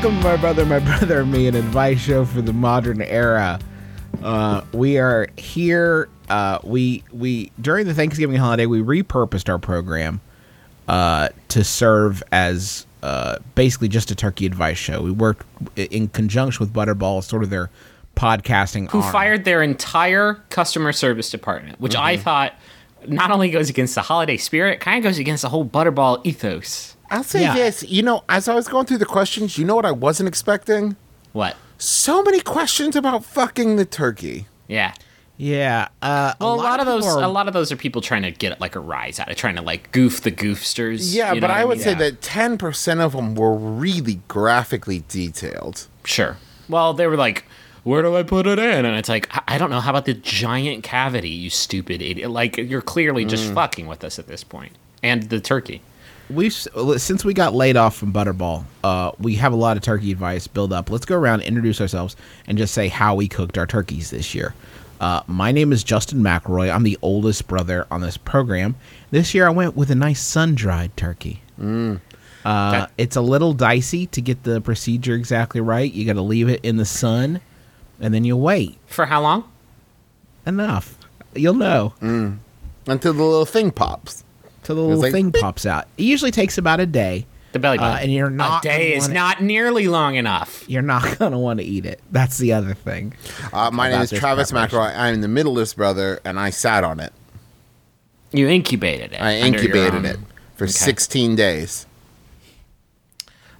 Welcome, to my brother, my brother, and me, an advice show for the modern era. Uh, we are here. Uh, we we during the Thanksgiving holiday, we repurposed our program uh, to serve as uh, basically just a turkey advice show. We worked in conjunction with Butterball, sort of their podcasting. who arm. fired their entire customer service department, which I thought not only goes against the holiday spirit, kind of goes against the whole Butterball ethos. I'll say Yeah. this. You know, as I was going through the questions, you know what I wasn't expecting? What? So many questions about fucking the turkey. Yeah. Yeah. Uh, Well, a lot, of those, are- a lot of those are people trying to get like a rise out of trying to like goof the goofsters. Yeah, you know but what I would mean? say that 10% of them were really graphically detailed. Sure. Well, they were like, "Where do I put it in?" And it's like, I- I don't know. How about the giant cavity? You stupid idiot! Like you're clearly just Mm. fucking with us at this point. And the turkey. We've since we got laid off from Butterball, uh, we have a lot of turkey advice build up. Let's go around, introduce ourselves, and just say how we cooked our turkeys this year. Uh, my name is Justin McElroy. I'm the oldest brother on this program. This year, I went with a nice sun dried turkey. Uh, That- it's a little dicey to get the procedure exactly right. You got to leave it in the sun, and then you wait. For how long? Enough, you'll know. Until the little thing pops. Till the little like, thing beep. pops out. It usually takes about a day. The belly Uh, button. and you're not A day is wanna- not nearly long enough. You're not gonna want to eat it. That's the other thing. Uh, my name is Travis preparation. McElroy. I'm the middleest brother, and I sat on it. You incubated it. I incubated it for 16 days.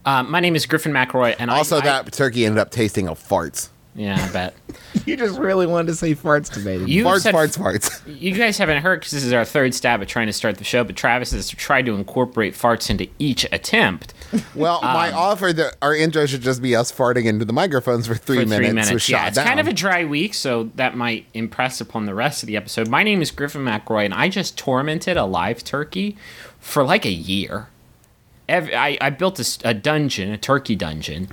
Uh, my name is Griffin McElroy, and Also, I, I- that turkey ended up tasting of farts. Yeah, I bet You just really wanted to say farts to me. you farts, said, farts, farts. You guys haven't heard because this is our third stab at trying to start the show, but Travis has tried to incorporate farts into each attempt. Well, um, my offer that our intro should just be us farting into the microphones for three for minutes. three minutes. was Yeah, shot it's kind of a dry week, so that might impress upon the rest of the episode. My name is Griffin McElroy, and I just tormented a live turkey for like a year. Every, I, I built a dungeon, a turkey dungeon,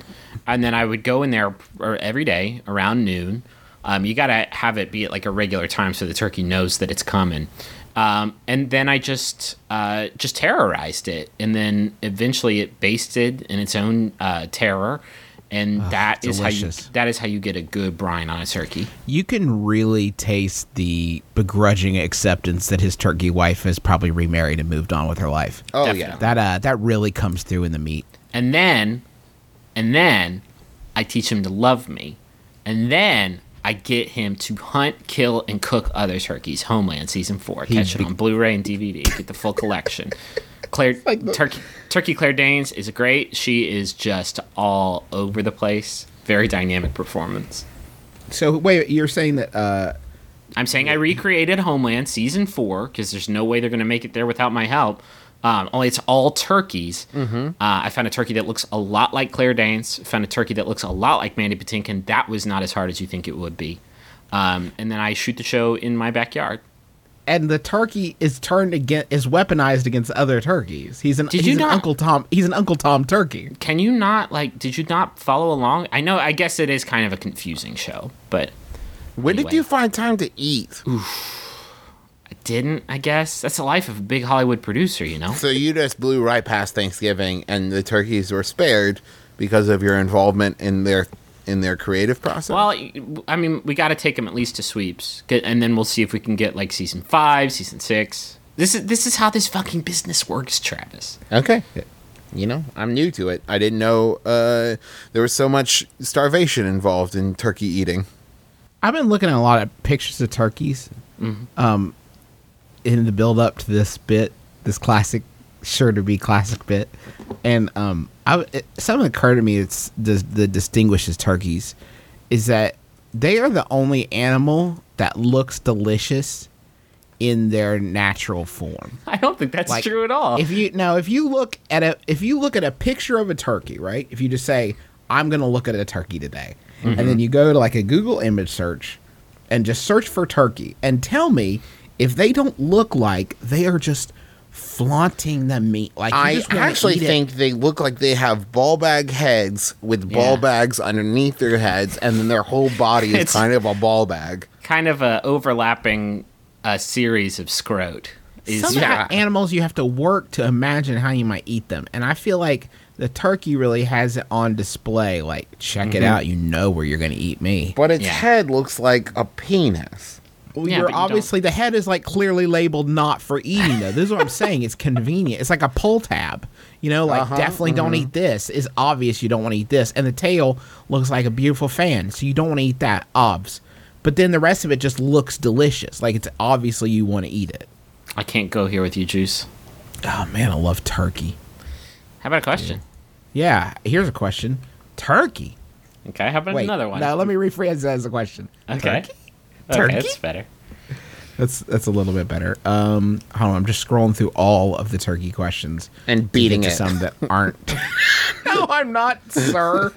and then I would go in there er, every day around noon. Um, you got to have it be at like a regular time so the turkey knows that it's coming. Um, and then I just uh, just terrorized it, and then eventually it basted in its own uh, terror, and that is how you that is how you get a good brine on a turkey. You can really taste the begrudging acceptance that his turkey wife has probably remarried and moved on with her life. Oh, Definitely. yeah. That uh, that really comes through in the meat. And then, and then I teach him to love me. And then I get him to hunt, kill, and cook other turkeys. Homeland season four. Catch it on Blu-ray and DVD. Get the full collection. Claire Turkey Turkey Claire Danes is great. She is just all over the place. Very dynamic performance. So wait, you're saying that uh, I'm saying I recreated Homeland season four because there's no way they're going to make it there without my help. Um, only it's all turkeys. Uh, I found a turkey that looks a lot like Claire Danes. Found a turkey that looks a lot like Mandy Patinkin. That was not as hard as you think it would be. Um, and then I shoot the show in my backyard. And the turkey is turned against is weaponized against other turkeys. He's an Did he's you an not- Uncle Tom. He's an Uncle Tom turkey. Can you not like? Did you not follow along? I know. I guess it is kind of a confusing show, but When did you find time to eat? I didn't. I guess that's the life of a big Hollywood producer, you know. So you just blew right past Thanksgiving, and the turkeys were spared because of your involvement in their in their creative process. Well, I mean, we got to take them at least to sweeps, and then we'll see if we can get like season five, season six. This is this is how this fucking business works, Travis. okay. You know, I'm new to it. I didn't know uh, there was so much starvation involved in turkey eating. I've been looking at a lot of pictures of turkeys, um, in the build up to this bit, this classic, sure to be classic bit, and um, I, it, something occurred to me that's does that distinguishes turkeys is that they are the only animal that looks delicious in their natural form. I don't think that's Like, true at all. If you now, if you look at a if you look at a picture of a turkey, right? If you just say, "I'm going to look at a turkey today," and then mm-hmm. you go to like a Google image search and just search for turkey, and tell me if they don't look like they are just flaunting the meat. Like I actually eat it. think they look like they have ball bag heads with ball Yeah. bags underneath their heads, and then their whole body is kind of a ball bag. kind of a overlapping uh, series of scrote. Is some Yeah. animals you have to work to imagine how you might eat them, and I feel like the turkey really has it on display. Like, check Mm-hmm. it out, you know where you're going to eat me. But its Yeah. head looks like a penis. Well, Yeah, you're but you obviously the head is like clearly labeled not for eating though. This is what I'm saying. It's convenient. It's like a pull tab. You know, like Uh-huh, definitely don't eat this. It's obvious you don't want to eat this. And the tail looks like a beautiful fan, so you don't want to eat that. Obs. But then the rest of it just looks delicious. Like it's obviously you want to eat it. I can't go here with you, Juice. Oh man, I love turkey. How about a question? Yeah, here's a question. Turkey. Okay, how about Wait, another one? No, let me rephrase that as a question. okay. Turkey? Okay, Turkey? that's better. That's that's a little bit better. Um, hold on, I'm just scrolling through all of the turkey questions And beating to it. Some that aren't. no, I'm not, sir.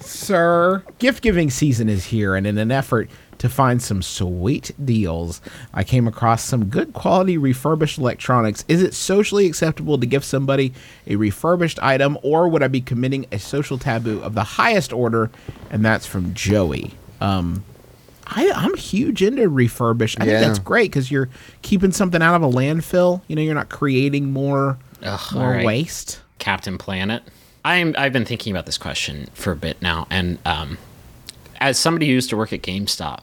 sir, gift giving season is here, and in an effort to find some sweet deals, I came across some good quality refurbished electronics. Is it socially acceptable to give somebody a refurbished item, or would I be committing a social taboo of the highest order? And that's from Joey. Um, I, I'm huge into refurbished. I Yeah. think that's great because you're keeping something out of a landfill. You know, you're not creating more Ugh, more right. waste. Captain Planet. I'm I've been thinking about this question for a bit now, and um, as somebody who used to work at GameStop,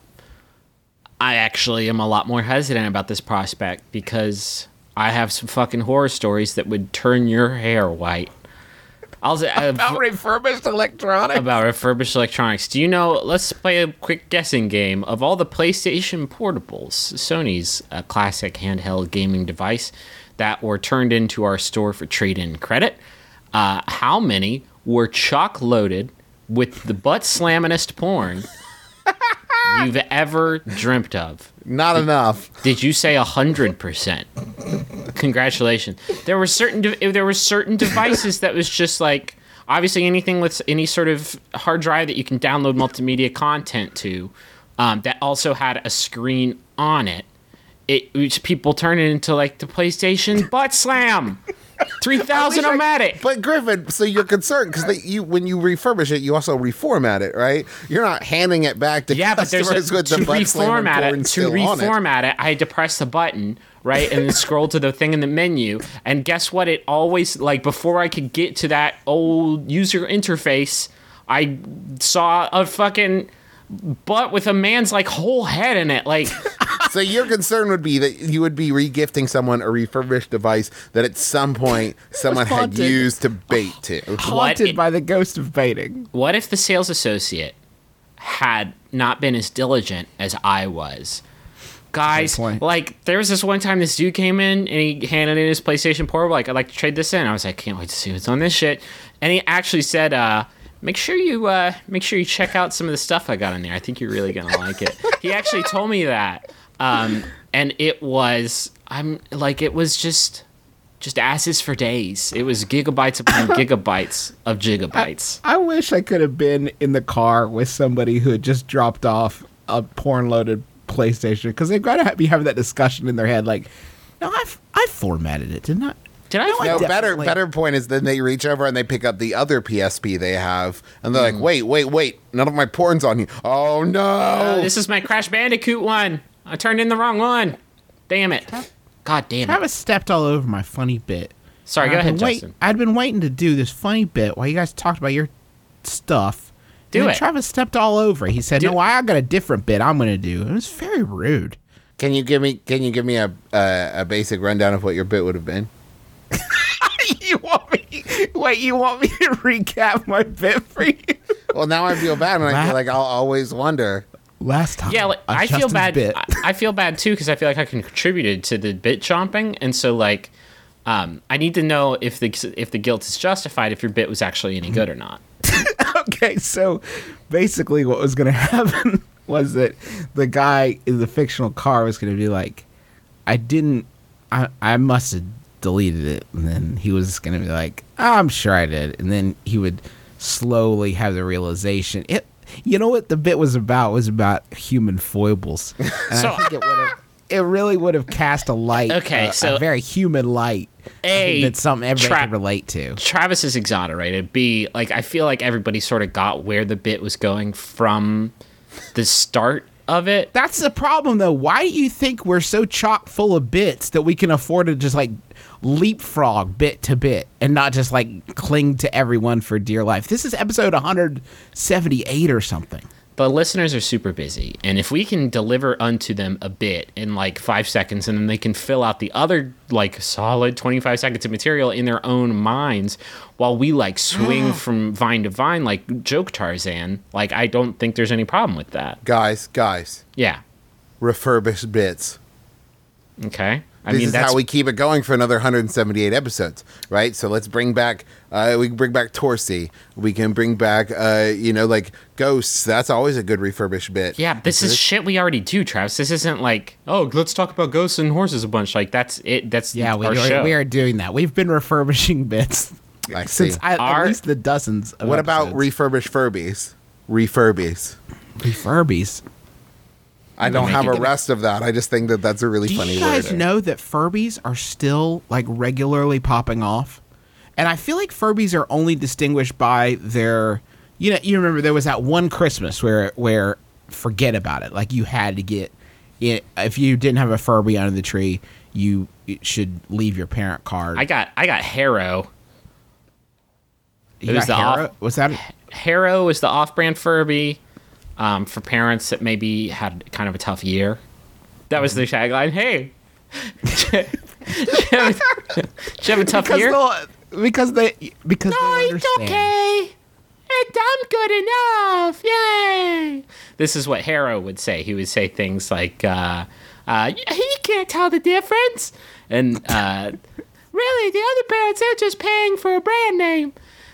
I actually am a lot more hesitant about this prospect because I have some fucking horror stories that would turn your hair white. I'll say I've- refurbished electronics. about refurbished electronics. Do you know? Let's play a quick guessing game of all the PlayStation portables, Sony's uh, classic handheld gaming device that were turned into our store for trade-in credit. Uh, how many were chock loaded with the butt slammingest porn you've ever dreamt of? Not enough. Did you say hundred percent? Congratulations. There were certain de- there were certain devices that was just like obviously anything with any sort of hard drive that you can download multimedia content to um, that also had a screen on it. It which people turn it into like the PlayStation butt slam. Three thousand I wish I- omatic. But Griffin, so you're concerned because you when you refurbish it, you also reformat it, right? You're not handing it back to Yeah, but there's customers a, with to the butt slamming reformat it. To it. reformat it, I had to press the button right and then scroll to the thing in the menu. And guess what? It always like before I could get to that old user interface, I saw a fucking butt with a man's like whole head in it. Like So your concern would be that you would be regifting someone a refurbished device that at some point someone had used to bait to. Haunted it- by the ghost of baiting. what if the sales associate had not been as diligent as I was? Guys, like there was this one time this dude came in and he handed in his PlayStation Portable. Like, I'd like to trade this in. I was like, can't wait to see what's on this shit. And he actually said, uh, make sure you uh, make sure you check out some of the stuff I got in there. I think you're really gonna like it. he actually told me that, um, and it was I'm like it was just just asses for days. It was gigabytes upon gigabytes of gigabytes. I wish I could have been in the car with somebody who had just dropped off a porn loaded PlayStation because they've got to be having that discussion in their head. Like, no, I've I formatted it, didn't I? Did I? No, I No, better better point is then they reach over and they pick up the other PSP they have, and they're Mm. like, "Wait, wait, wait! None of my porn's on you." Oh no! Oh, this is my Crash Bandicoot one. I turned in the wrong one. Damn it. God damn it. Travis stepped all over my funny bit. Sorry, go I'd ahead, been wait- Justin. I'd been waiting to do this funny bit while you guys talked about your stuff. Do and then it. Travis stepped all over. He said, Do- "No, I got a different bit I'm going to do." It was very rude. Can you give me Can you give me a a, a basic rundown of what your bit would have been? you want me? Wait, you want me to recap my bit for you? Well, now I feel bad, and I La- feel like I'll always wonder. Last time, Yeah, like, I feel bad. I, I feel bad too because I feel like I contributed to the bit chomping, and so like Um, I need to know if the if the guilt is justified, if your bit was actually any good or not. okay, so basically, what was going to happen was that the guy in the fictional car was going to be like, "I didn't. I I must have deleted it," and then he was going to be like, "I'm sure I did," and then he would slowly have the realization. It. You know what the bit was about? It was about human foibles, and So- I think it would have. It really would have cast a light, Okay, a- so- a very human light A, that's something everybody tra- can relate to. Travis is exonerated. B, like I feel like everybody sort of got where the bit was going from the start of it. That's the problem, though. Why do you think we're so chock full of bits that we can afford to just like leapfrog bit to bit and not just like cling to everyone for dear life? This is episode 178 or something. The listeners are super busy, and if we can deliver unto them a bit in like five seconds, and then they can fill out the other like solid twenty-five seconds of material in their own minds, while we like swing from vine to vine like joke Tarzan, like I don't think there's any problem with that. Guys, guys, Yeah. refurbished bits. Okay. I this mean is that's how we keep it going for another 178 episodes, right? So let's bring back, uh, we can bring back Torsi. We can bring back, uh, you know, like ghosts. That's always a good refurbished bit. Yeah, this is shit we already do, Travis. This isn't like, oh, let's talk about ghosts and horses a bunch. Like that's it. That's Yeah, we our are, show. we are doing that. We've been refurbishing bits I since. I, Our- at least the dozens. Of What about refurbished Furbies? Refurbies. Furbies? I don't have a rest of that. I just think that that's a really Do funny you guys word. know that Furbies are still like regularly popping off? And I feel like Furbies are only distinguished by their you know, you remember there was that one Christmas where where forget about it. Like you had to get it if you didn't have a Furby under the tree, you should leave your parent card. I got I got Hair-o. You it was got the off- was that Hair-o was the off-brand Furby um, for parents that maybe had kind of a tough year. That was the tagline. Hey, did you have a- did you have a tough because year? because they because No, they it's okay. And I'm good enough. Yay. This is what Hair-o would say. He would say things like, uh, uh, he can't tell the difference. And, uh, really, the other parents, they're just paying for a brand name.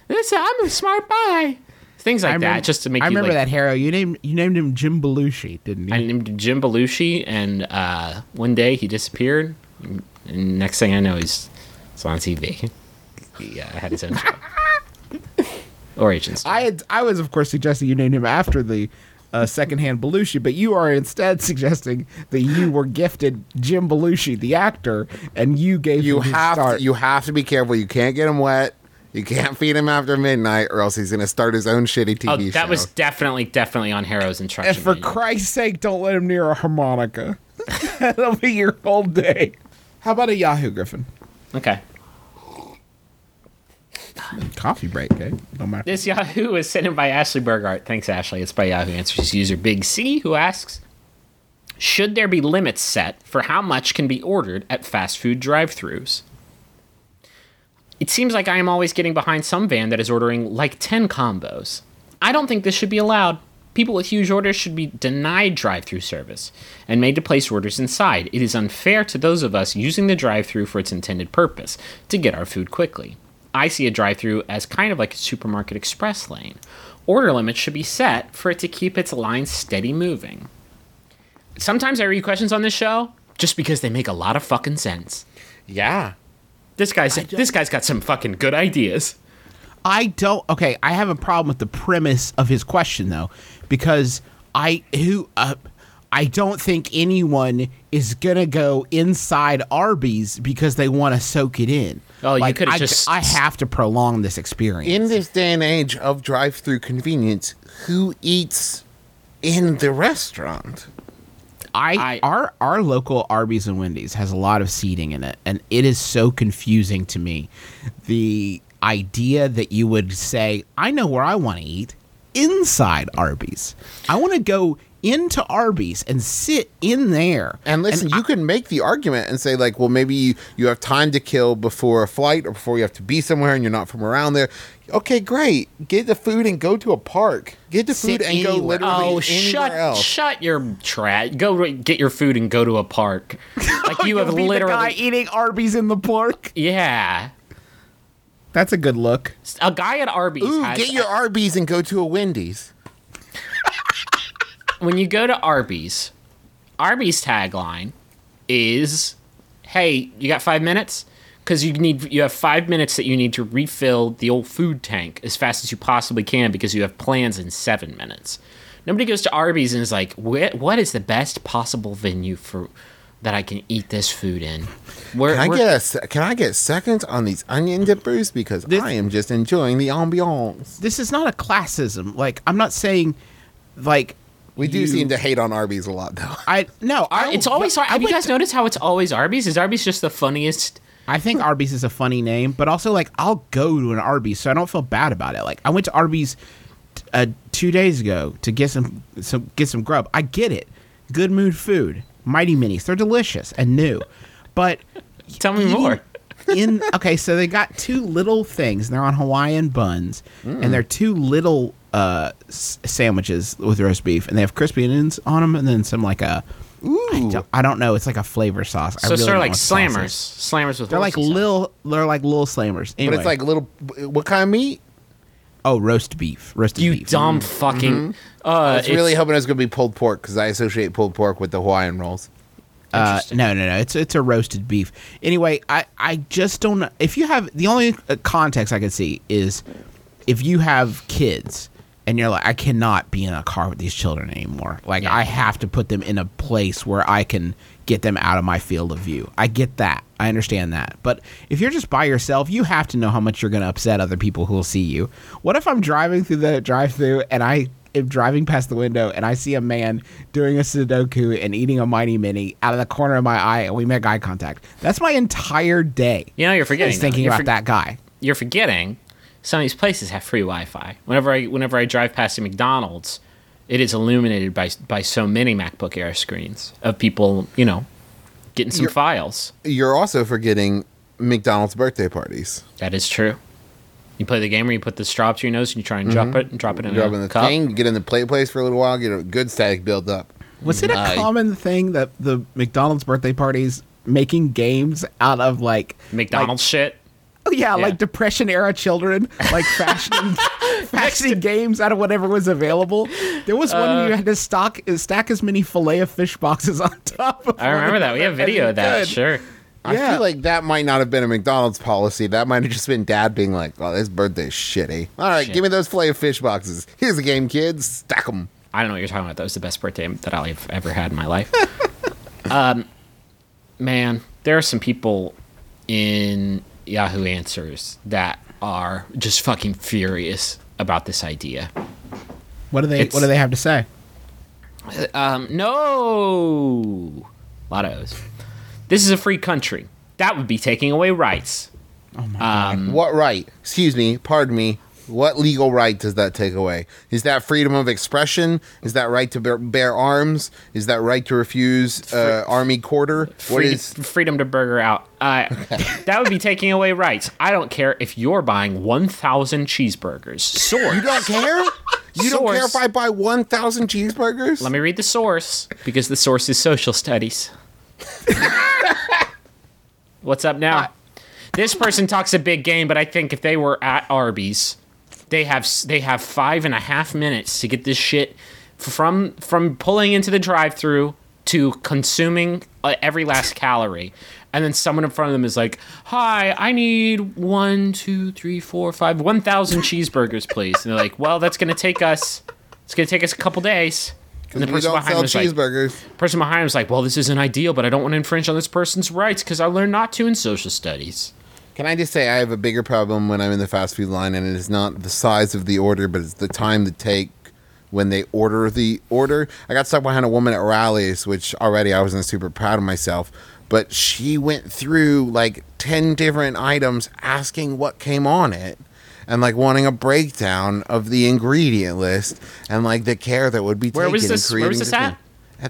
This, I'm a smart buy. Things like I that, remember, just to make I you remember like, that Hair-o. You named you named him Jim Belushi, didn't you? I named him Jim Belushi, and uh, one day he disappeared. And next thing I know, he's, he's on TV. He uh, had his own show. or agency. I had I was of course suggesting you named him after the uh, secondhand Belushi, but you are instead suggesting that you were gifted Jim Belushi, the actor, and you gave You him his have start. to, you have to be careful. You can't get him wet. You can't feed him after midnight, or else he's going to start his own shitty TV Oh, show. that was definitely, definitely on Hair-o's instruction. and for manual. Christ's sake, don't let him near a harmonica. That'll be your whole day. How about a Yahoo Griffin? okay. Coffee break, okay? No matter. This Yahoo is sent in by Ashley Burgart. Thanks, Ashley. It's by Yahoo Answers user Big C, who asks Should there be limits set for how much can be ordered at fast food drive throughs? It seems like I am always getting behind some van that is ordering like 10 combos. I don't think this should be allowed. People with huge orders should be denied drive through service and made to place orders inside. It is unfair to those of us using the drive through for its intended purpose to get our food quickly. I see a drive through as kind of like a supermarket express lane. Order limits should be set for it to keep its line steady moving. Sometimes I read questions on this show just because they make a lot of fucking sense. yeah. This guy's this guy's got some fucking good ideas. I don't. Okay, I have a problem with the premise of his question though, because I who uh, I don't think anyone is gonna go inside Arby's because they want to soak it in. Oh, you could've just- I have to prolong this experience. In this day and age of drive-through convenience, who eats in the restaurant? I, I- our our local Arby's and Wendy's has a lot of seating in it, and it is so confusing to me. The idea that you would say, "I know where I want to eat." Inside Arby's, I want to go into Arby's and sit in there. And listen, you can make the argument and say like, well, maybe you, you have time to kill before a flight or before you have to be somewhere and you're not from around there. Okay, great. Get the food and go to a park. Get the food Sit and go literally Oh, anywhere shut else. shut your trash. Go get your food and go to a park. Like oh, you have You'll the guy literally eating Arby's in the park. Yeah. That's a good look. A guy at Arby's Ooh, has get your Arby's and go to a Wendy's. When you go to Arby's, Arby's tagline is, "Hey, you got five minutes? Because you need you have five minutes that you need to refill the old food tank as fast as you possibly can because you have plans in seven minutes." Nobody goes to Arby's and is like, "Wh- "What is the best possible venue for that I can eat this food in?" Where, Can I where- get a se- can I get seconds on these onion dippers because I am just enjoying the ambiance. This is not a classism. Like I'm not saying, like We do you- seem to hate on Arby's a lot though. I no. I It's always. I have you guys to- noticed how it's always Arby's? Is Arby's just the funniest? I think Arby's is a funny name, but also like I'll go to an Arby's, so I don't feel bad about it. Like I went to Arby's t- uh, two days ago to get some some get some grub. I get it, good mood food, mighty minis. They're delicious and new, but Tell me eating more. in okay, so they got two little things. And they're on Hawaiian buns, and they're two little uh, s- sandwiches with roast beef, and they have crispy onions on them, and then some like a. I don't, I don't know. It's like a flavor sauce. I So really sort don't of like what the slammers, slammers with. They're like sauce. little. They're like little slammers. Anyway, But it's like little. What kind of meat? oh roast beef, roasted You beef. dumb fucking. Uh, I was really hoping it was going to be pulled pork because I associate pulled pork with the Hawaiian rolls. Uh, no, no, no. It's it's a roasted beef. Anyway, I I just don't. know. If you have the only uh, context I could see is if you have kids and you're like, I cannot be in a car with these children anymore. Like Yeah. I have to put them in a place where I can get them out of my field of view. I get that. I understand that. But if you're just by yourself, you have to know how much you're going to upset other people who will see you. What if I'm driving through the drive-through and I am driving past the window and I see a man doing a Sudoku and eating a Mighty Mini out of the corner of my eye and we make eye contact? That's my entire day. You know, you're forgetting. Just thinking. You're about for- that guy. You're forgetting. Some of these places have free Wi-Fi. Whenever I whenever I drive past a McDonald's, it is illuminated by by so many MacBook Air screens of people, you know, getting some You're- files. You're also forgetting McDonald's birthday parties. That is true. You play the game where you put the straw up to your nose and you try and drop it and drop it in Drop a in the cup. thing, get in the play place for a little while, get a good static build up. Was it a Uh, common thing that the McDonald's birthday parties making games out of like McDonald's shit. Yeah, Yeah. like depression era children, like fashioning fashioning games out of whatever was available. There was one Uh, where you had to stock stack as many fillet of fish boxes on top of I remember that. We have video of that. Good. Sure. I Yeah. feel like that might not have been a McDonald's policy. That might have just been dad being like, oh, this birthday's shitty. All right, Shit. give me those filet of fish boxes. Here's the game, kids. Stack them. I don't know what you're talking about. That was the best birthday that I've ever had in my life. um, man, there are some people in Yahoo Answers that are just fucking furious about this idea. What do they It's- What do they have to say? Um, no, a lot of O's. This is a free country. That would be taking away rights. Oh my Um, What right? Excuse me, pardon me. What legal right does that take away? Is that freedom of expression? Is that right to bear, bear arms? Is that right to refuse uh, army quarter? Free- is? freedom to burger out? Uh, that would be taking away rights. I don't care if you're buying 1,000 cheeseburgers. Source. You don't care? You don't care if I buy one thousand cheeseburgers? Let me read the source because the source is social studies. What's up now? This person talks a big game, but I think if they were at Arby's, they have they have five and a half minutes to get this shit from from pulling into the drive-through to consuming uh, every last calorie. And then someone in front of them is like, "Hi, I need one, two, three, four, five, one thousand cheeseburgers, please." And they're like, "Well, that's gonna take us. It's gonna take us a couple days." And the person behind him is like, person behind him is like, "Well, this isn't ideal, but I don't want to infringe on this person's rights because I learned not to in social studies." Can I just say I have a bigger problem when I'm in the fast food line, and it is not the size of the order, but it's the time to take when they order the order. I got stuck behind a woman at Rally's, which already I wasn't super proud of myself, but she went through like ten different items, asking what came on it. and like wanting a breakdown of the ingredient list and like the care that would be Where taken was in this- where creating was this the at? thing. At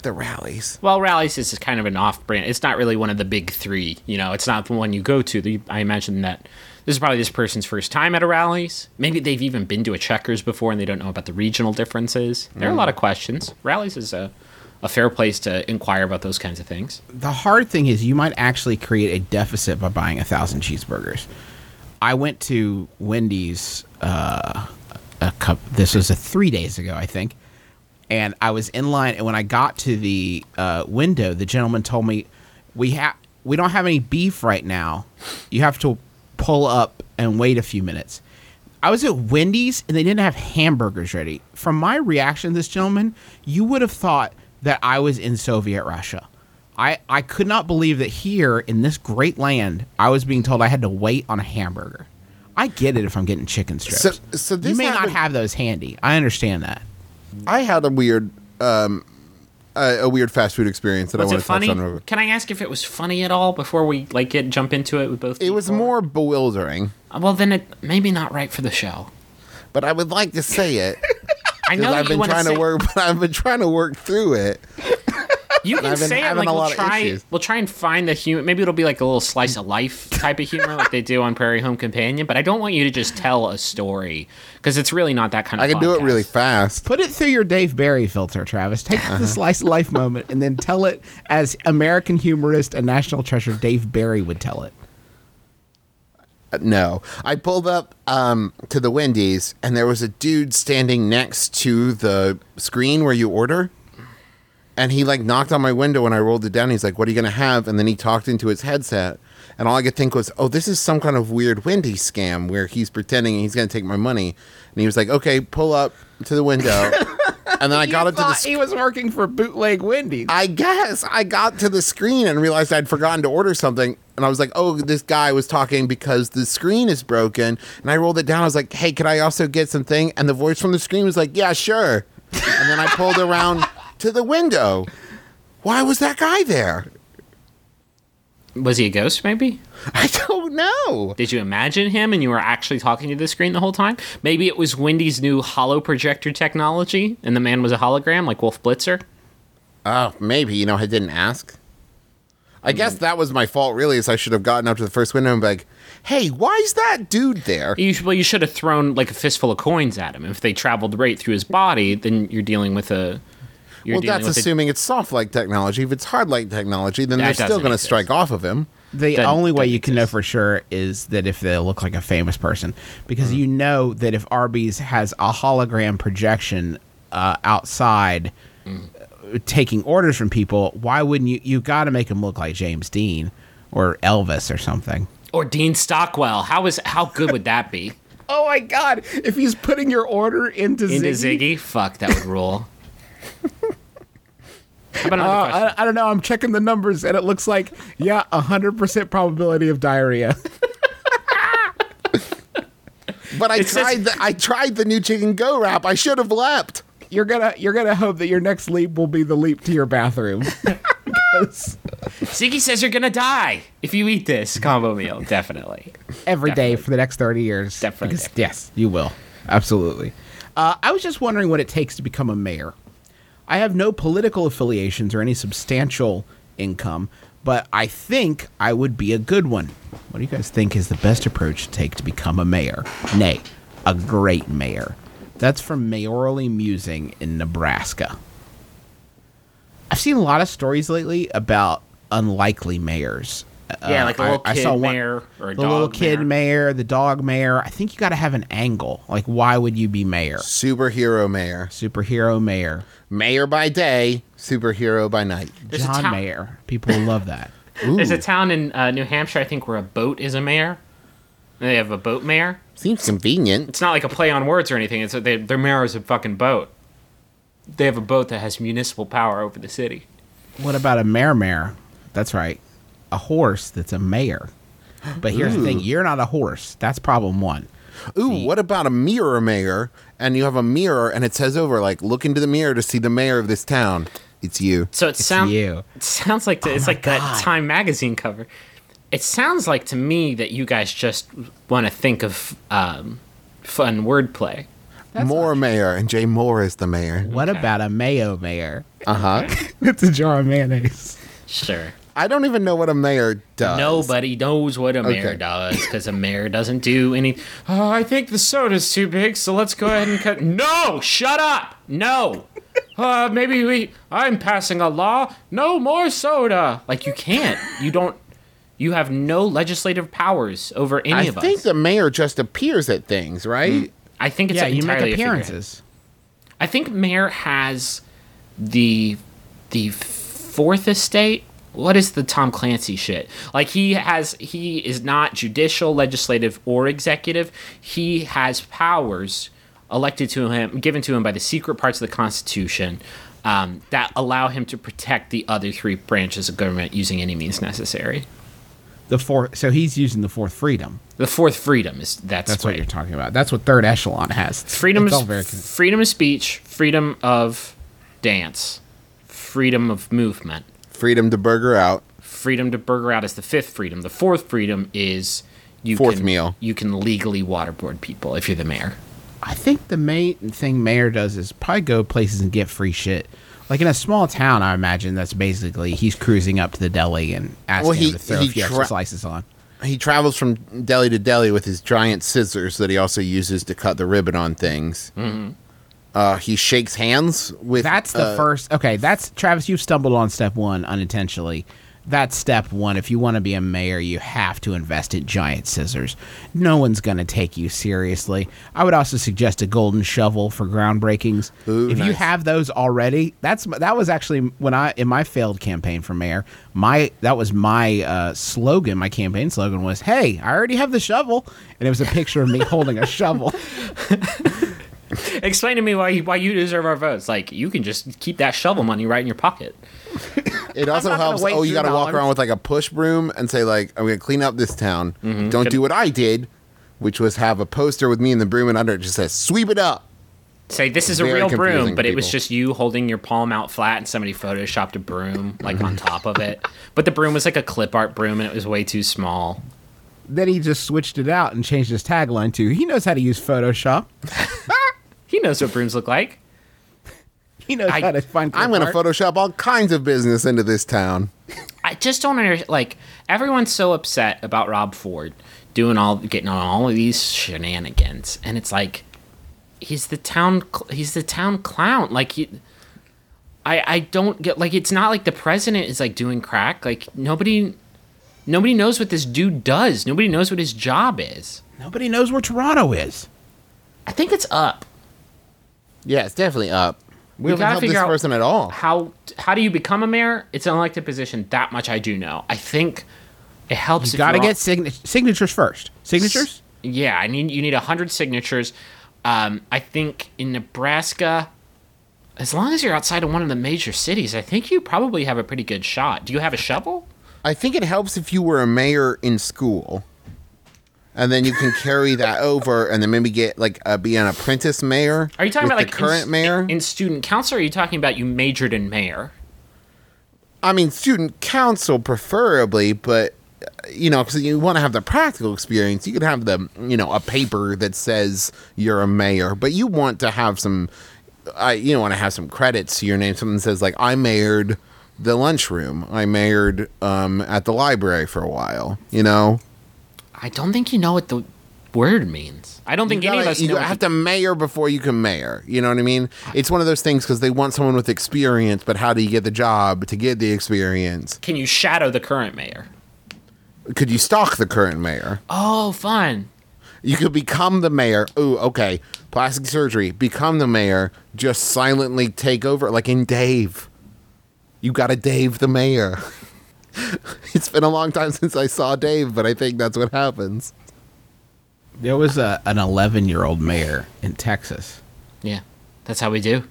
the Rally's. Well, Rally's is kind of an off-brand. It's not really one of the big three. You know, it's not the one you go to. The, I imagine that this is probably this person's first time at a Rally's. Maybe they've even been to a Checkers before and they don't know about the regional differences. There are a lot of questions. Rally's is a, a fair place to inquire about those kinds of things. the hard thing is you might actually create a deficit by buying a thousand cheeseburgers. I went to Wendy's uh, a cup. This was a three days ago, I think, and I was in line. And when I got to the uh, window, the gentleman told me, "We have we don't have any beef right now. You have to pull up and wait a few minutes." I was at Wendy's and they didn't have hamburgers ready. From my reaction to this gentleman, you would have thought that I was in Soviet Russia. I, I could not believe that here in this great land, I was being told I had to wait on a hamburger. I get it if I'm getting chicken strips. So- so you may not have those handy. I understand that. I had a weird, um, a, a weird fast food experience that Was I want to touch funny? on. real quick. Can I ask if it was funny at all before we like get jump into it with both? It was more bewildering, Uh, Well, then it maybe not right for the show. but I would like to say it I know that I've you been trying to to work, but I've been trying to work through it. You can been say it having like a we'll lot try. issues. We'll try and find the humor. Maybe it'll be like a little slice of life type of humor, like they do on Prairie Home Companion. But I don't want you to just tell a story because it's really not that kind of. I can do it really fast. Put it through your Dave Barry filter, Travis. Take Uh-huh. the slice of life moment and then tell it as American humorist and national treasure Dave Barry would tell it. Uh, No, I pulled up um, to the Wendy's, and there was a dude standing next to the screen where you order. And he like knocked on my window when I rolled it down. He's like, "What are you gonna have?" And then he talked into his headset, and all I could think was, "Oh, this is some kind of weird Wendy's scam where he's pretending he's gonna take my money." And he was like, "Okay, pull up to the window." and then I got up to the sc- he was working for bootleg Wendy's. I guess I got to the screen and realized I'd forgotten to order something. And I was like, oh, this guy was talking because the screen is broken. And I rolled it down. I was like, hey, could I also get something? And the voice from the screen was like, yeah, sure. And then I pulled around to the window. Why was that guy there? Was he a ghost? Maybe. I don't know. Did you imagine him and you were actually talking to the screen the whole time? Maybe it was Wendy's new hollow projector technology, and the man was a hologram, like Wolf Blitzer. Oh, maybe. You know, I didn't ask. I guess that was my fault, really, is I should have gotten up to the first window and be like, hey, why is that dude there? You well, you should have thrown like a fistful of coins at him. If they traveled right through his body, then you're dealing with a. You're Well, that's with a- assuming it's soft light technology. If it's hard light technology, then That they're still going to strike off of him. The Doesn't- only way doesn't you can know for sure is that if they look like a famous person, because Mm. you know that if Arby's has a hologram projection uh, outside Mm. uh, taking orders from people, why wouldn't you? You got to make him look like James Dean or Elvis or something. or Dean Stockwell. How is how good would that be? Oh my God! If he's putting your order into, Into Ziggy, fuck, that would rule. Uh. I, I don't know. I'm checking the numbers, and it looks like yeah, hundred percent probability of diarrhea. But I It says- tried the I tried the new chicken go wrap. I should have leapt. you're gonna you're gonna hope that your next leap will be the leap to your bathroom. Ziggy says you're gonna die if you eat this combo meal. Definitely. every day Definitely. for the next 30 years. Definitely, Because, yes, you will. Absolutely. Uh, I was just wondering what it takes to become a mayor. I have no political affiliations or any substantial income, but I think I would be a good one. What do you guys think is the best approach to take to become a mayor? Nay, a great mayor. That's from Mayorally Musing in Nebraska. I've seen a lot of stories lately about unlikely mayors. Yeah, Uh, like a I- little I kid saw one- mayor or a the little dog kid mayor. mayor, the dog mayor. I think you got to have an angle. Like, why would you be mayor? Superhero mayor. Superhero mayor, Mayor by day, superhero by night. There's John town- Mayer. People will love that. There's a town in uh, New Hampshire, I think, where a boat is a mayor. They have a boat mayor. Seems convenient. It's not like a play on words or anything. It's a, they, their mayor is a fucking boat. They have a boat that has municipal power over the city. What about a mayor mayor? That's right, a horse that's a mayor. But here's the thing: you're not a horse. That's problem one. Ooh, what about a mirror mayor? And you have a mirror, and it says over like, look into the mirror to see the mayor of this town. It's you. So it sounds you. it sounds like to, it's like that Time magazine cover. It sounds like to me that you guys just want to think of um, fun wordplay. Mohr mayor, and Jay Mohr is the mayor. What about a mayo mayor? Uh huh. it's a jar of mayonnaise. Sure. I don't even know what a mayor does. Nobody knows what a mayor Okay. does because a mayor doesn't do any. Oh, I think the soda's too big, so let's go ahead and cut. No, shut up. No. Uh, maybe we. I'm passing a law. No more soda. Like you can't. You don't. You have no legislative powers over any I of us. I think the mayor just appears at things, right? I think it's yeah, you entirely make appearances. I think Mayor has the the fourth estate. What is the Tom Clancy shit? Like he has he is not judicial, legislative, or executive. He has powers elected to him, given to him by the secret parts of the Constitution. Um, that allow him to protect the other three branches of government using any means necessary. The fourth, so he's using the fourth freedom. The fourth freedom is that's, That's right. what you're talking about. That's what third echelon has. freedom It's all very freedom of speech, freedom of dance, freedom of movement, Freedom to burger out. freedom to burger out is the fifth freedom. The fourth freedom is you Fourth can, meal. You can legally waterboard people if you're the mayor. I think the main thing mayor does is probably go places and get free shit. Like in a small town, I imagine that's basically he's cruising up to the deli and asking Well, he- him to throw he a few extra tra- slices on. He travels from deli to deli with his giant scissors that he also uses to cut the ribbon on things. Mm-hmm. Uh, he shakes hands with. That's the uh, first. Okay, that's Travis. You've stumbled on step one unintentionally. That's step one. If you want to be a mayor, you have to invest in giant scissors. No one's going to take you seriously. I would also suggest a golden shovel for groundbreakings. Ooh, if you have those already, that's that was actually when I in my failed campaign for mayor. My that was my uh, slogan. My campaign slogan was, "Hey, I already have the shovel," and it was a picture of me holding a shovel. Explain to me why you, why you deserve our votes. Like you can just keep that shovel money right in your pocket. It also helps. Oh, you got to walk dollars. around with like a push broom and say like, "I'm going to clean up this town." Mm-hmm. Don't do what I did, which was have a poster with me and the broom, and under it just says "Sweep it up." Say this is a real broom, but to it was just you holding your palm out flat, and somebody photoshopped a broom like on top of it. But the broom was like a clip art broom, and it was way too small. then he just switched it out and changed his tagline to, "He knows how to use Photoshop." He knows what brooms look like. He knows I- how to find. I'm going to. Photoshop all kinds of business into this town. I just don't understand. Like everyone's so upset about Rob Ford doing all, getting on all of these shenanigans, and it's like he's the town, he's the town clown. Like he, I, I don't get like it's not like the president is like doing crack. Like nobody, nobody knows what this dude does. Nobody knows what his job is. Nobody knows where Toronto is. I think it's up. Yeah, it's definitely up. We, We haven't helped this person at all. How how do you become a mayor? It's an elected position. That much I do know. I think it helps. You got to get signa- signatures first. Signatures. Yeah, I need you need hundred signatures. Um, I think in Nebraska, as long as you're outside of one of the major cities, I think you probably have a pretty good shot. Do you have a shovel? I think it helps if you were a mayor in school, and then you can carry that over, and then maybe get like uh, be an apprentice mayor. Are you talking about like the current in, mayor? in student council? Or are you talking about you majored in mayor? I mean, student council preferably, but uh, you know, because you want to have the practical experience. You could have the you know a paper that says you're a mayor, but you want to have some. I you want to have some credits to your name. Something that says like I mayored the lunchroom. I mayored um, at the library for a while. You know. I don't think you know what the word means. I don't think you any of gotta- us you have to mayor before you can mayor. You know what I mean? Uh, it's one of those things because they want someone with experience, but how do you get the job to get the experience? Can you shadow the current mayor? Could you stalk the current mayor? Oh, fun. You could become the mayor. Ooh, okay. Plastic surgery. Become the mayor. Just silently take over, like in Dave. You got to Dave the mayor. it's been a long time since I saw Dave, but I think that's what happens. There was a, an 11 year old mayor in Texas. Yeah, that's how we do.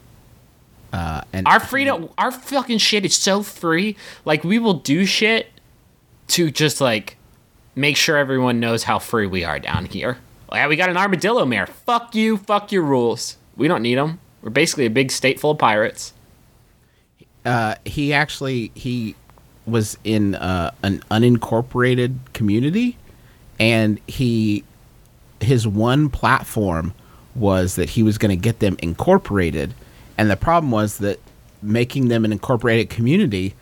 Uh, and Our freedom, our fucking shit is so free. Like we will do shit to just like make sure everyone knows how free we are down here. Yeah, we got an armadillo mayor. Fuck you. Fuck your rules. We don't need them. We're basically a big state full of pirates. uh, he actually he was in uh, an unincorporated community, and he his one platform was that he was going to get them incorporated, and the problem was that making them an incorporated community,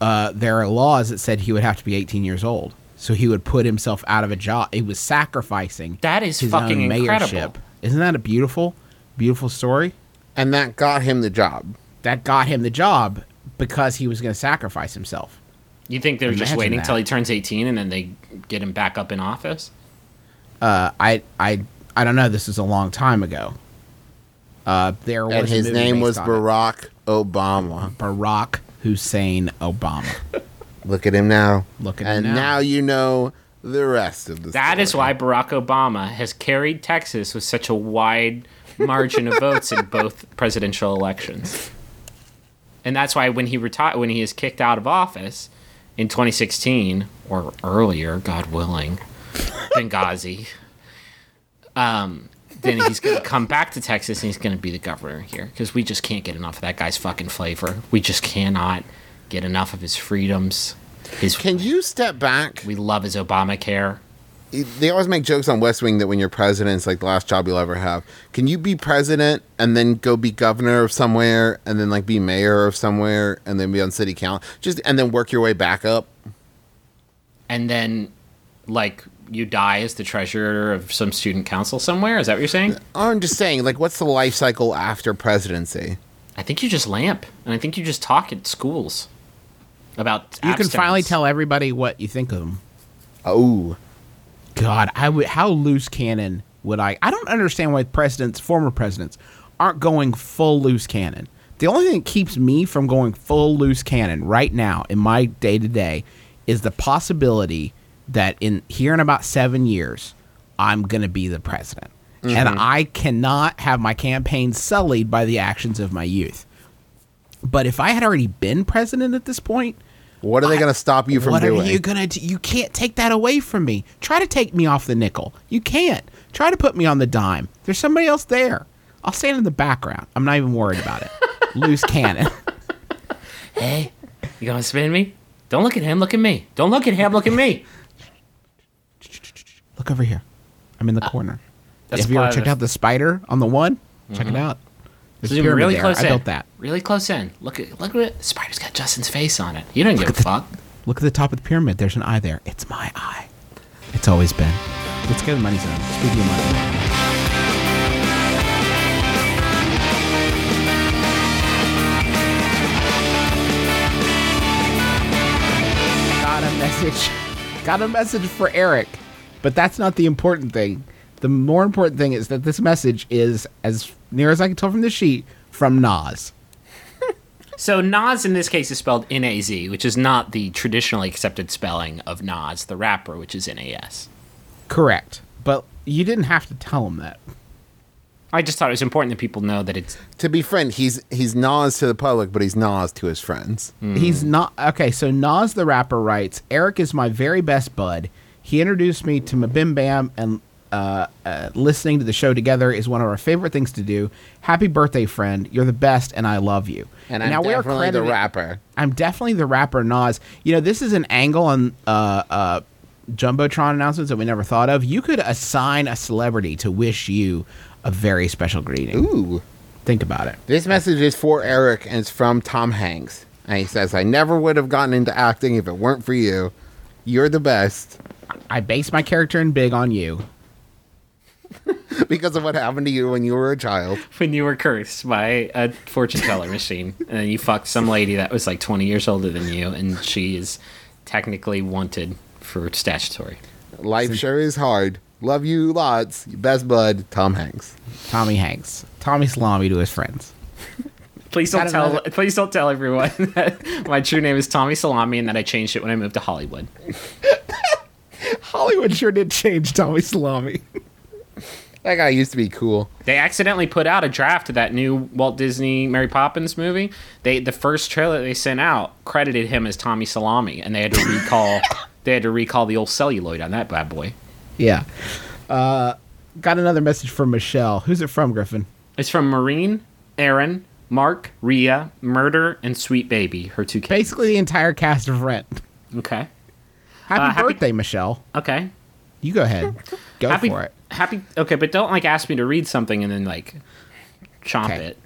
uh, there are laws that said he would have to be 18 years old. So he would put himself out of a job. He was sacrificing That is his fucking own incredible. Isn't that a beautiful, beautiful story? And that got him the job. That got him the job because he was going to sacrifice himself. You think they're just waiting that. till he turns 18 and then they get him back up in office? Uh, I, I, I don't know. This is a long time ago. Uh, there was And his name was on it. Barack Obama. Barack Hussein Obama. Look at him now. Look at him and now. now you know the rest of the That is story. why Barack Obama has carried Texas with such a wide margin of votes in both presidential elections. And that's why when he retired, when he is kicked out of office in 2016 or earlier, God willing, Benghazi, um, then he's going to come back to Texas and he's going to be the governor here because we just can't get enough of that guy's fucking flavor. We just cannot get enough of his freedoms. His Can you step back? we love his Obamacare. They always make jokes on West Wing that when you're president, it's like the last job you'll ever have. Can you be president and then go be governor of somewhere and then like be mayor of somewhere and then be on city council? Just and then work your way back up? and then like you die as the treasurer of some student council somewhere is that what you're saying I'm just saying, like, what's the life cycle after presidency? i think you just lamp and i think you just talk at schools about You can finally tell everybody what you think of them. Oh, God, I would. How loose cannon would I? I don't understand why presidents, former presidents, aren't going full loose cannon. The only thing that keeps me from going full loose cannon right now in my day to day is the possibility that in here in about seven years, I'm gonna be the president, and mm-hmm. I cannot have my campaign sullied by the actions of my youth. But if I had already been president at this point, what are they going to stop you from what doing? are you gonna do? You can't take that away from me. Try to take me off the nickel. You can't. Try to put me on the dime. There's somebody else there. I'll stand in the background. I'm not even worried about it. Loose cannon. hey you gonna spin me don't look at him look at me don't look at him look at me Look over here. I'm in the corner. That's Have you ever part checked out the spider on the one? Check it mm-hmm. out. There's a Zoom really there. close I in built that. really close in look at look at it the spider's got justin's face on it you don't give a fuck Look at the top of the pyramid. There's an eye there. It's my eye. It's always been. Let's get the money zone. Speaking of money. Got a message. Got a message for Eric. But that's not the important thing. The more important thing is that this message is, as near as I can tell from the sheet, from Nas. so nas in this case is spelled n-a-z which is not the traditionally accepted spelling of nas the rapper which is n-a-s Correct. But you didn't have to tell him that. i just thought it was important that people know that it's to be frank, he's he's Nas to the public, but he's Nas to his friends. Hmm. He's not okay. So Nas the rapper writes, "Eric is my very best bud. He introduced me to Mabim Bam, and uh, uh, listening to the show together is one of our favorite things to do. Happy birthday, friend! You're the best, and I love you." And I'm now we're definitely the rapper. I'm definitely the rapper Nas. You know, this is an angle on uh, uh, jumbotron announcements that we never thought of. You could assign a celebrity to wish you a very special greeting. Ooh. Think about it. This message is for Eric and it's from Tom Hanks. And he says, I never would have gotten into acting if it weren't for you. You're the best I base my character in Big on you. because of what happened to you when you were a child. when you were cursed by a fortune teller machine and then you fucked some lady that was like 20 years older than you and she is technically wanted for statutory Life sure is hard. Love you lots. Your best bud, Tom Hanks. Tommy Hanks. Tommy Salami to his friends. please don't tell another- please don't tell everyone that my true name is tommy salami and that i changed it when i moved to hollywood Hollywood sure did change Tommy Salami. That guy used to be cool. they accidentally put out a draft of that new walt disney mary poppins movie they the first trailer they sent out credited him as tommy salami and they had to recall they had to recall the old celluloid on that bad boy Yeah. Uh, got another message from Michelle. Who's it from, Griffin? It's from Marine, Aaron, Mark, Ria, Murder, and Sweet Baby, her two kids. Basically the entire cast of Rent. Okay. Happy Uh, happy- birthday, Michelle. Okay. You go ahead. Go happy, for it. Happy. Okay, but don't like ask me to read something and then like chomp Okay. it.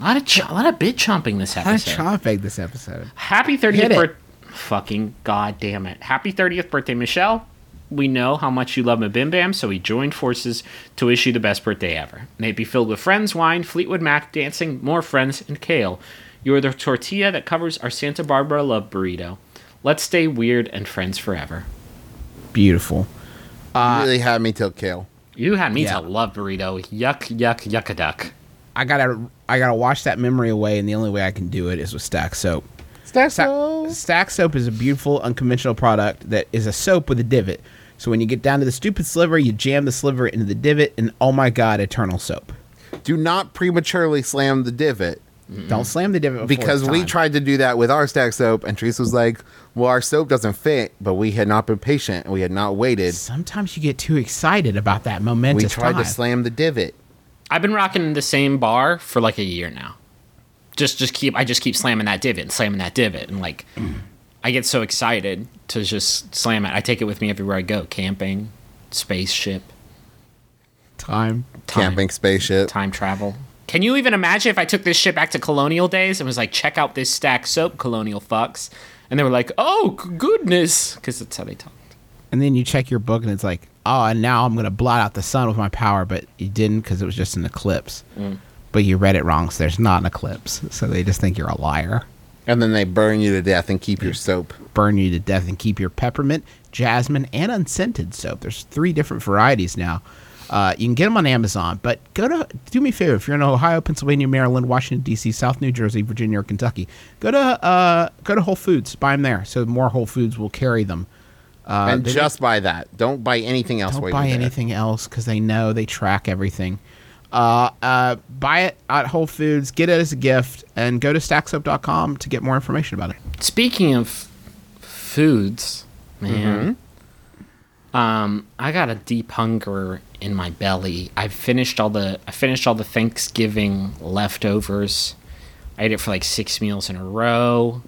A lot of ch- a lot of bit chomping this episode. chomping this episode. Happy 30th it. birthday. Fucking goddamn it. Happy 30th birthday, Michelle. We know how much you love Mabim Bam, so we joined forces to wish you the best birthday ever. May it be filled with friends, wine, Fleetwood Mac, dancing, more friends, and kale. You are the tortilla that covers our Santa Barbara love burrito. Let's stay weird and friends forever. Beautiful. Uh, you really had me till kale. You had me Yeah. to love burrito. Yuck, yuck, yuck a duck. I gotta I gotta wash that memory away, and the only way I can do it is with Stack soap. Stack Sta- Stack soap is a beautiful, unconventional product that is a soap with a divot. So when you get down to the stupid sliver, you jam the sliver into the divot, and oh my god, eternal soap. Do not prematurely slam the divot Don't slam the divot because it's we tried to do that with our stack soap, and Teresa was like, "Well, our soap doesn't fit," but we had not been patient and we had not waited. Sometimes you get too excited about that momentous We tried time. to slam the divot. I've been rocking the same bar for like a year now. Just just keep I just keep slamming that divot and slamming that divot and like I get so excited to just slam it. I take it with me everywhere I go. Camping, spaceship, time. time, Camping spaceship. time travel. Can you even imagine if I took this shit back to colonial days and was like, check out this stack soap, colonial fucks? And they were like, oh, goodness. Because that's how they talk. And then you check your book, and it's like, oh, and now I'm gonna blot out the sun with my power, but you didn't because it was just an eclipse. Mm. But you read it wrong, so there's not an eclipse. So they just think you're a liar. And then they burn you to death and keep your soap. burn you to death and keep your peppermint, jasmine, and unscented soap. There's three different varieties now. Uh, you can get them on Amazon, but go to do me a favor if you're in Ohio, Pennsylvania, Maryland, Washington D.C., South New Jersey, Virginia, or Kentucky. Go to uh, go to Whole Foods, buy them there, so more Whole Foods will carry them. Uh, and just buy that. Don't buy anything else. don't buy you're there. anything else because they know they track everything. Uh, uh, buy it at Whole Foods, get it as a gift, and go to stacksoap.com to get more information about it. Speaking of foods, man, Mm-hmm. um, I got a deep hunger in my belly. I finished all the I finished all the Thanksgiving leftovers. I ate it for like six meals in a row.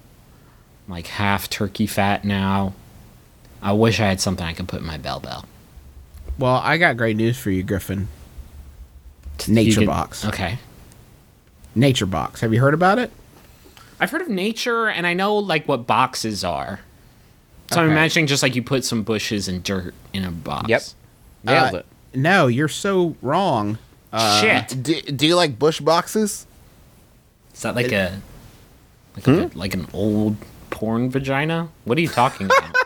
I'm like half turkey fat now. I wish I had something I could put in my bell bell. Well, I got great news for you, Griffin. You Nature could- Box. Okay. Nature Box. Have you heard about it? I've heard of nature and I know like what boxes are. So I'm imagining just like you put some bushes and dirt in a box. Yep. Nailed Uh, it. No, you're so wrong. Uh, Shit. Do, do you like bush boxes? Is that like a like a like an old porn vagina? What are you talking about?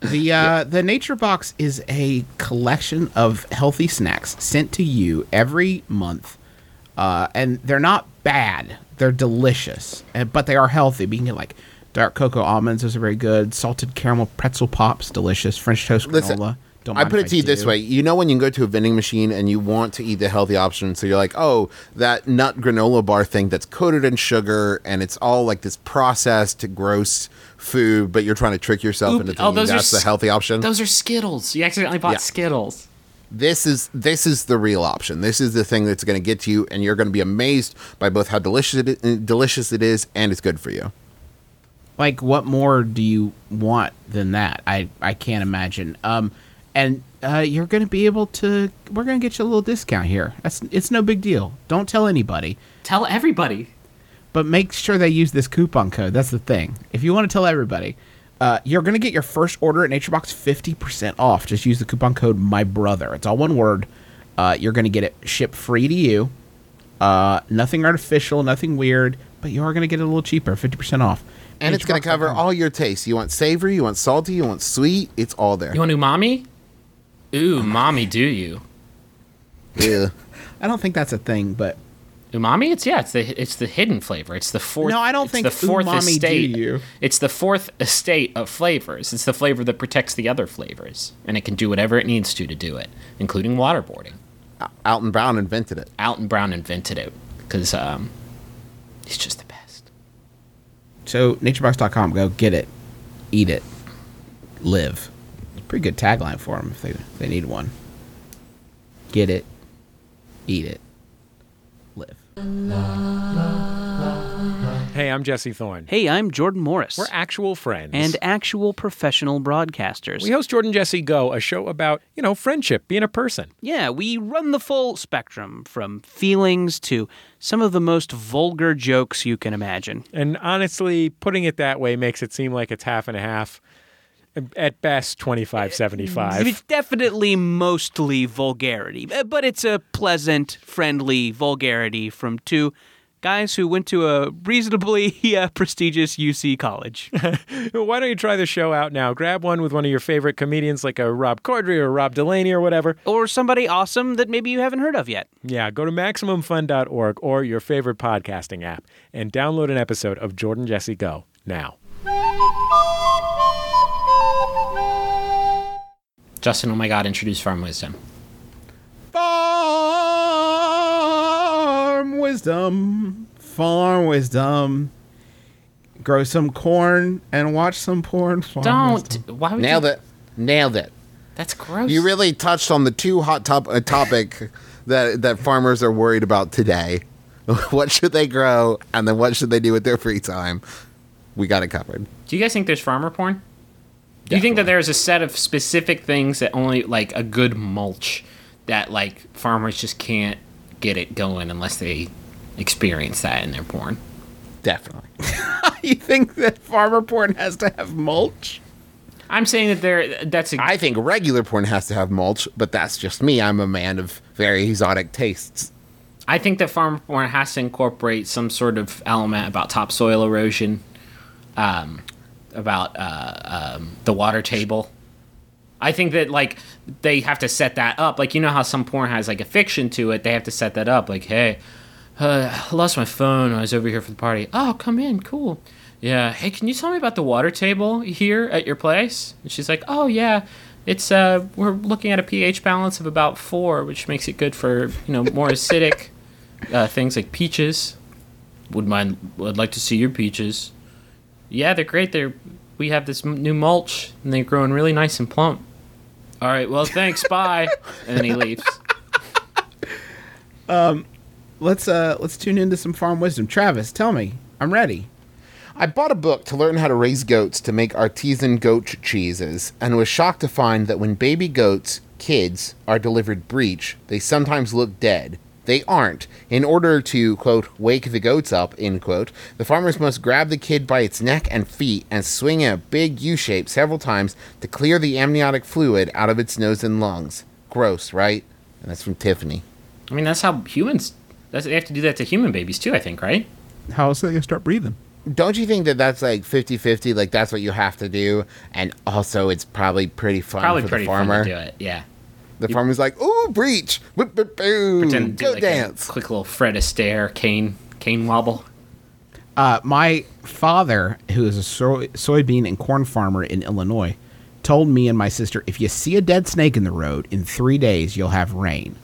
The uh, the Nature Box is a collection of healthy snacks sent to you every month, uh, and they're not bad. They're delicious, uh, but they are healthy. We can get like dark cocoa almonds; those are very good. Salted caramel pretzel pops, delicious. French toast granola. Listen, Don't I put it to you this way. You know when you go to a vending machine and you want to eat the healthy option, so you're like, oh, that nut granola bar thing that's coated in sugar and it's all like this processed gross food, but you're trying to trick yourself Oop, into oh, thinking those are that's the healthy option. Those are Skittles. You accidentally bought Yeah. Skittles. this is this is the real option. This is the thing that's going to get to you, and you're going to be amazed by both how delicious it is, delicious it is, and it's good for you. like what more do you want than that i i can't imagine um and uh, you're gonna be able to we're gonna get you a little discount here. That's it's no big deal. Don't tell anybody. Tell everybody. but make sure they use this coupon code. That's the thing. If you want to tell everybody uh, you're gonna get your first order at naturebox 50% off. Just use the coupon code my brother. It's all one word. Uh, you're gonna get it shipped free to you. Uh, nothing artificial nothing weird but you are gonna get it a little cheaper 50% off. And it's going to cover all your tastes. You want savory, you want salty, you want sweet. It's all there. You want umami? Ooh, mommy, do you? Yeah. I don't think that's a thing, but Umami? It's yeah. It's the it's the hidden flavor. It's the fourth. No, I don't it's think the fourth umami do estate. you. It's the fourth estate of flavors. It's the flavor that protects the other flavors, and it can do whatever it needs to to do it, including waterboarding. Alton Brown invented it. Alton Brown invented it because um, he's just the best. so naturebox.com, go get it, eat it, live. Pretty good tagline for them if they if they need one. Get it, eat it, live. Hey Hey, I'm Jesse Thorne. Hey, I'm Jordan Morris. We're actual friends. and actual professional broadcasters. we host Jordan Jesse Go, a show about, you know, friendship, being a person. yeah, we run the full spectrum from feelings to some of the most vulgar jokes you can imagine. And honestly, putting it that way makes it seem like it's half and a half. At best, 25 75. It's definitely mostly vulgarity, uh, but it's a pleasant, friendly vulgarity from two guys who went to a reasonably uh, prestigious UC college. Why don't you try the show out now? Grab one with one of your favorite comedians like a Rob Corddry or Rob Delaney or whatever. or somebody awesome that maybe you haven't heard of yet. Yeah, go to MaximumFun.org or your favorite podcasting app and download an episode of Jordan Jesse Go now. Justin, oh my God, introduce Farm Wisdom. Farm wisdom. Farm wisdom. Grow some corn and watch some porn. Farm Don't. wisdom. Why would Nailed you? it. Nailed it. That's gross. You really touched on the two hot top uh, topic that that farmers are worried about today. what should they grow, and then what should they do with their free time? We got it covered. Do you guys think there's farmer porn? Do you think that there's a set of specific things that only like a good mulch that like farmers just can't get it going unless they experience that in their porn? Definitely. You think that farmer porn has to have mulch? I'm saying that there that's a, I think regular porn has to have mulch, but that's just me. I'm a man of very exotic tastes. I think that farmer porn has to incorporate some sort of element about topsoil erosion, um, about uh, um, the water table. I think that like they have to set that up. Like you know how some porn has like a fiction to it. They have to set that up. Like hey, uh, I lost my phone. I was over here for the party. Oh, come in, cool. Yeah. Hey, can you tell me about the water table here at your place? And she's like, Oh yeah. It's uh, we're looking at a pH balance of about four, which makes it good for you know more acidic uh, things like peaches. Would mind? I'd like to see your peaches. Yeah, they're great. They're we have this m- new mulch, and they're growing really nice and plump. All right. Well, thanks. bye. And then he leaves. Let's uh let's tune into some farm wisdom. Travis, tell me. I'm ready. I bought a book to learn how to raise goats to make artisan goat cheeses, and was shocked to find that when baby goats, kids, are delivered breech, they sometimes look dead. They aren't. In order to, quote, wake the goats up, end quote, the farmers must grab the kid by its neck and feet and swing in a big U shape several times to clear the amniotic fluid out of its nose and lungs. Gross, right? And that's from Tiffany. I mean, that's how humans. That's, they have to do that to human babies too. I think, right? How else are they gonna start breathing? Don't you think that that's like 50 50? Like, that's what you have to do? And also, it's probably pretty fun Probably for pretty the farmer. fun to do it. Yeah. The farmer's like, ooh, breach. Whip, whip, boom. Pretend do Go like dance. A quick little Fred Astaire cane cane wobble. Uh, my father, who is a soy- soybean and corn farmer in Illinois, told me and my sister if you see a dead snake in the road, in three days you'll have rain.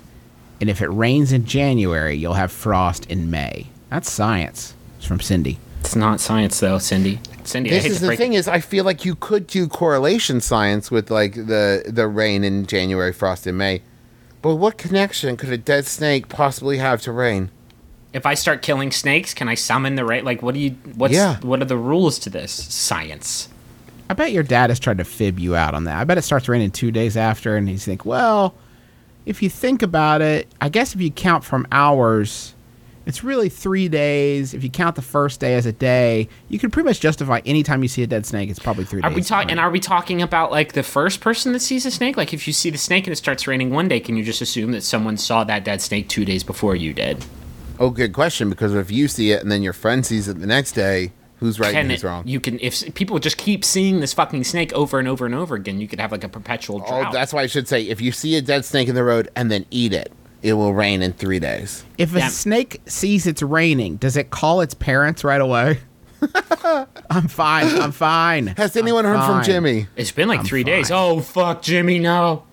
And if it rains in January, you'll have frost in May. That's science. It's from Cindy. It's not science though, Cindy. Cindy, I This hate is to the break thing is, I feel like you could do correlation science with like the the rain in January, frost in May. But what connection could a dead snake possibly have to rain? if I start killing snakes, can I summon the rain? Like, what do you? What's Yeah. what are the rules to this science? I bet your dad has tried to fib you out on that. I bet it starts raining two days after, and he's think, well, if you think about it, I guess if you count from hours, it's really three days. If you count the first day as a day, you can pretty much justify any time you see a dead snake, it's probably three Are days. we talking? And are we talking about like the first person that sees a snake? Like, if you see the snake and it starts raining one day, can you just assume that someone saw that dead snake two days before you did? Oh, good question. Because if you see it and then your friend sees it the next day, who's right Can and it, who's wrong? you can if people just keep seeing this fucking snake over and over and over again, you could have like a perpetual Oh, that's why I should say if you see a dead snake in the road and then eat it, it will rain in three days. if a Yeah. snake sees it's raining, does it call its parents right away? I'm fine. I'm fine. Has anyone heard from. Jimmy? it's been like I'm three days. Oh fuck, Jimmy, no!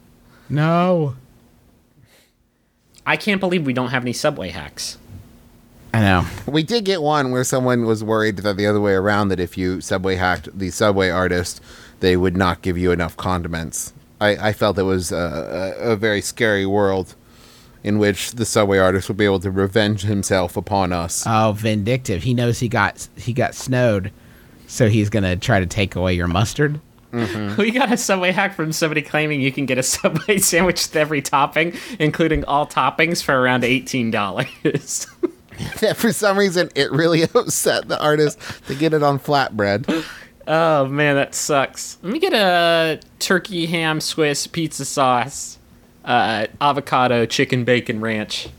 No. I can't believe we don't have any subway hacks. I know. We did get one where someone was worried that the other way around that if you subway hacked the subway artist, they would not give you enough condiments. I, I felt it was a, a, a very scary world in which the subway artist will be able to revenge himself upon us. Oh, vindictive. He knows he got he got snowed, so he's gonna try to take away your mustard. Mm-hmm. We got a Subway hack from somebody claiming you can get a Subway sandwich with every topping, including all toppings, for around eighteen dollars. that for some reason it really upset the artist to get it on flatbread. oh man, that sucks. Let me get a turkey ham Swiss pizza sauce, uh, avocado chicken bacon ranch.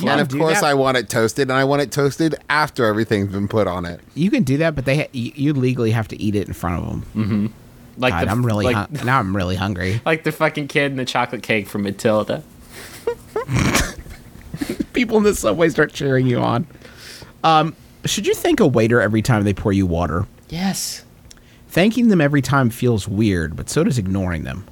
and of course, that. I want it toasted, and I want it toasted after everything's been put on it. You can do that, but they ha- you, you legally have to eat it in front of them. Like God, the, I'm really like, hun- now. I'm really hungry. like the fucking kid in the chocolate cake from Matilda. People in the subway start cheering you on. Um, should you thank a waiter every time they pour you water? Yes. Thanking them every time feels weird, but so does ignoring them.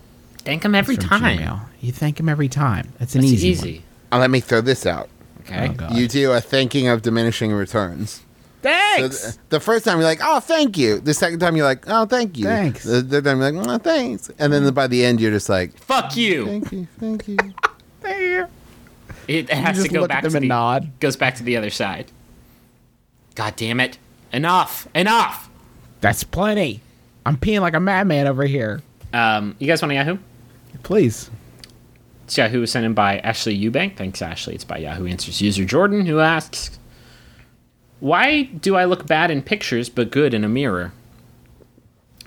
Thank him every From time. Gmail. You thank him every time. That's an It's easy, easy. Uh, let me throw this out. Okay. Oh, You do a thanking of diminishing returns. So Thanks. th- the first time you're like, "Oh, thank you." The second time you're like, "Oh, thank you." Thanks. The third time you're like, "Oh, thanks." And then by the end, you're just like, Fuck you. "Thank you, thank you." There. It You has to go back at to the nod. goes back to the other side. God damn it! Enough! Enough! That's plenty. I'm peeing like a madman over here. Um, you guys want a Yahoo? Please. It's Yahoo was sent in by Ashley Eubank. Thanks, Ashley. It's by Yahoo Answers user Jordan, who asks, "Why do I look bad in pictures but good in a mirror?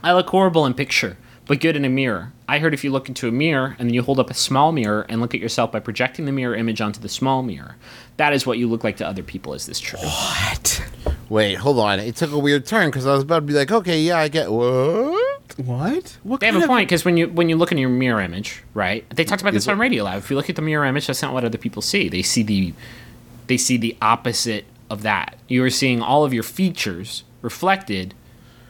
I look horrible in picture, but good in a mirror. I heard if you look into a mirror and then you hold up a small mirror and look at yourself by projecting the mirror image onto the small mirror, that is what you look like to other people. Is this true? What? Wait, hold on. It took a weird turn because I was about to be like, "Okay, yeah, I get what." What? What They have a point because when you when you look in your mirror image, right? They talked about this on Radio Lab. If you look at the mirror image, that's not what other people see. They see the they see the opposite of that. You are seeing all of your features reflected,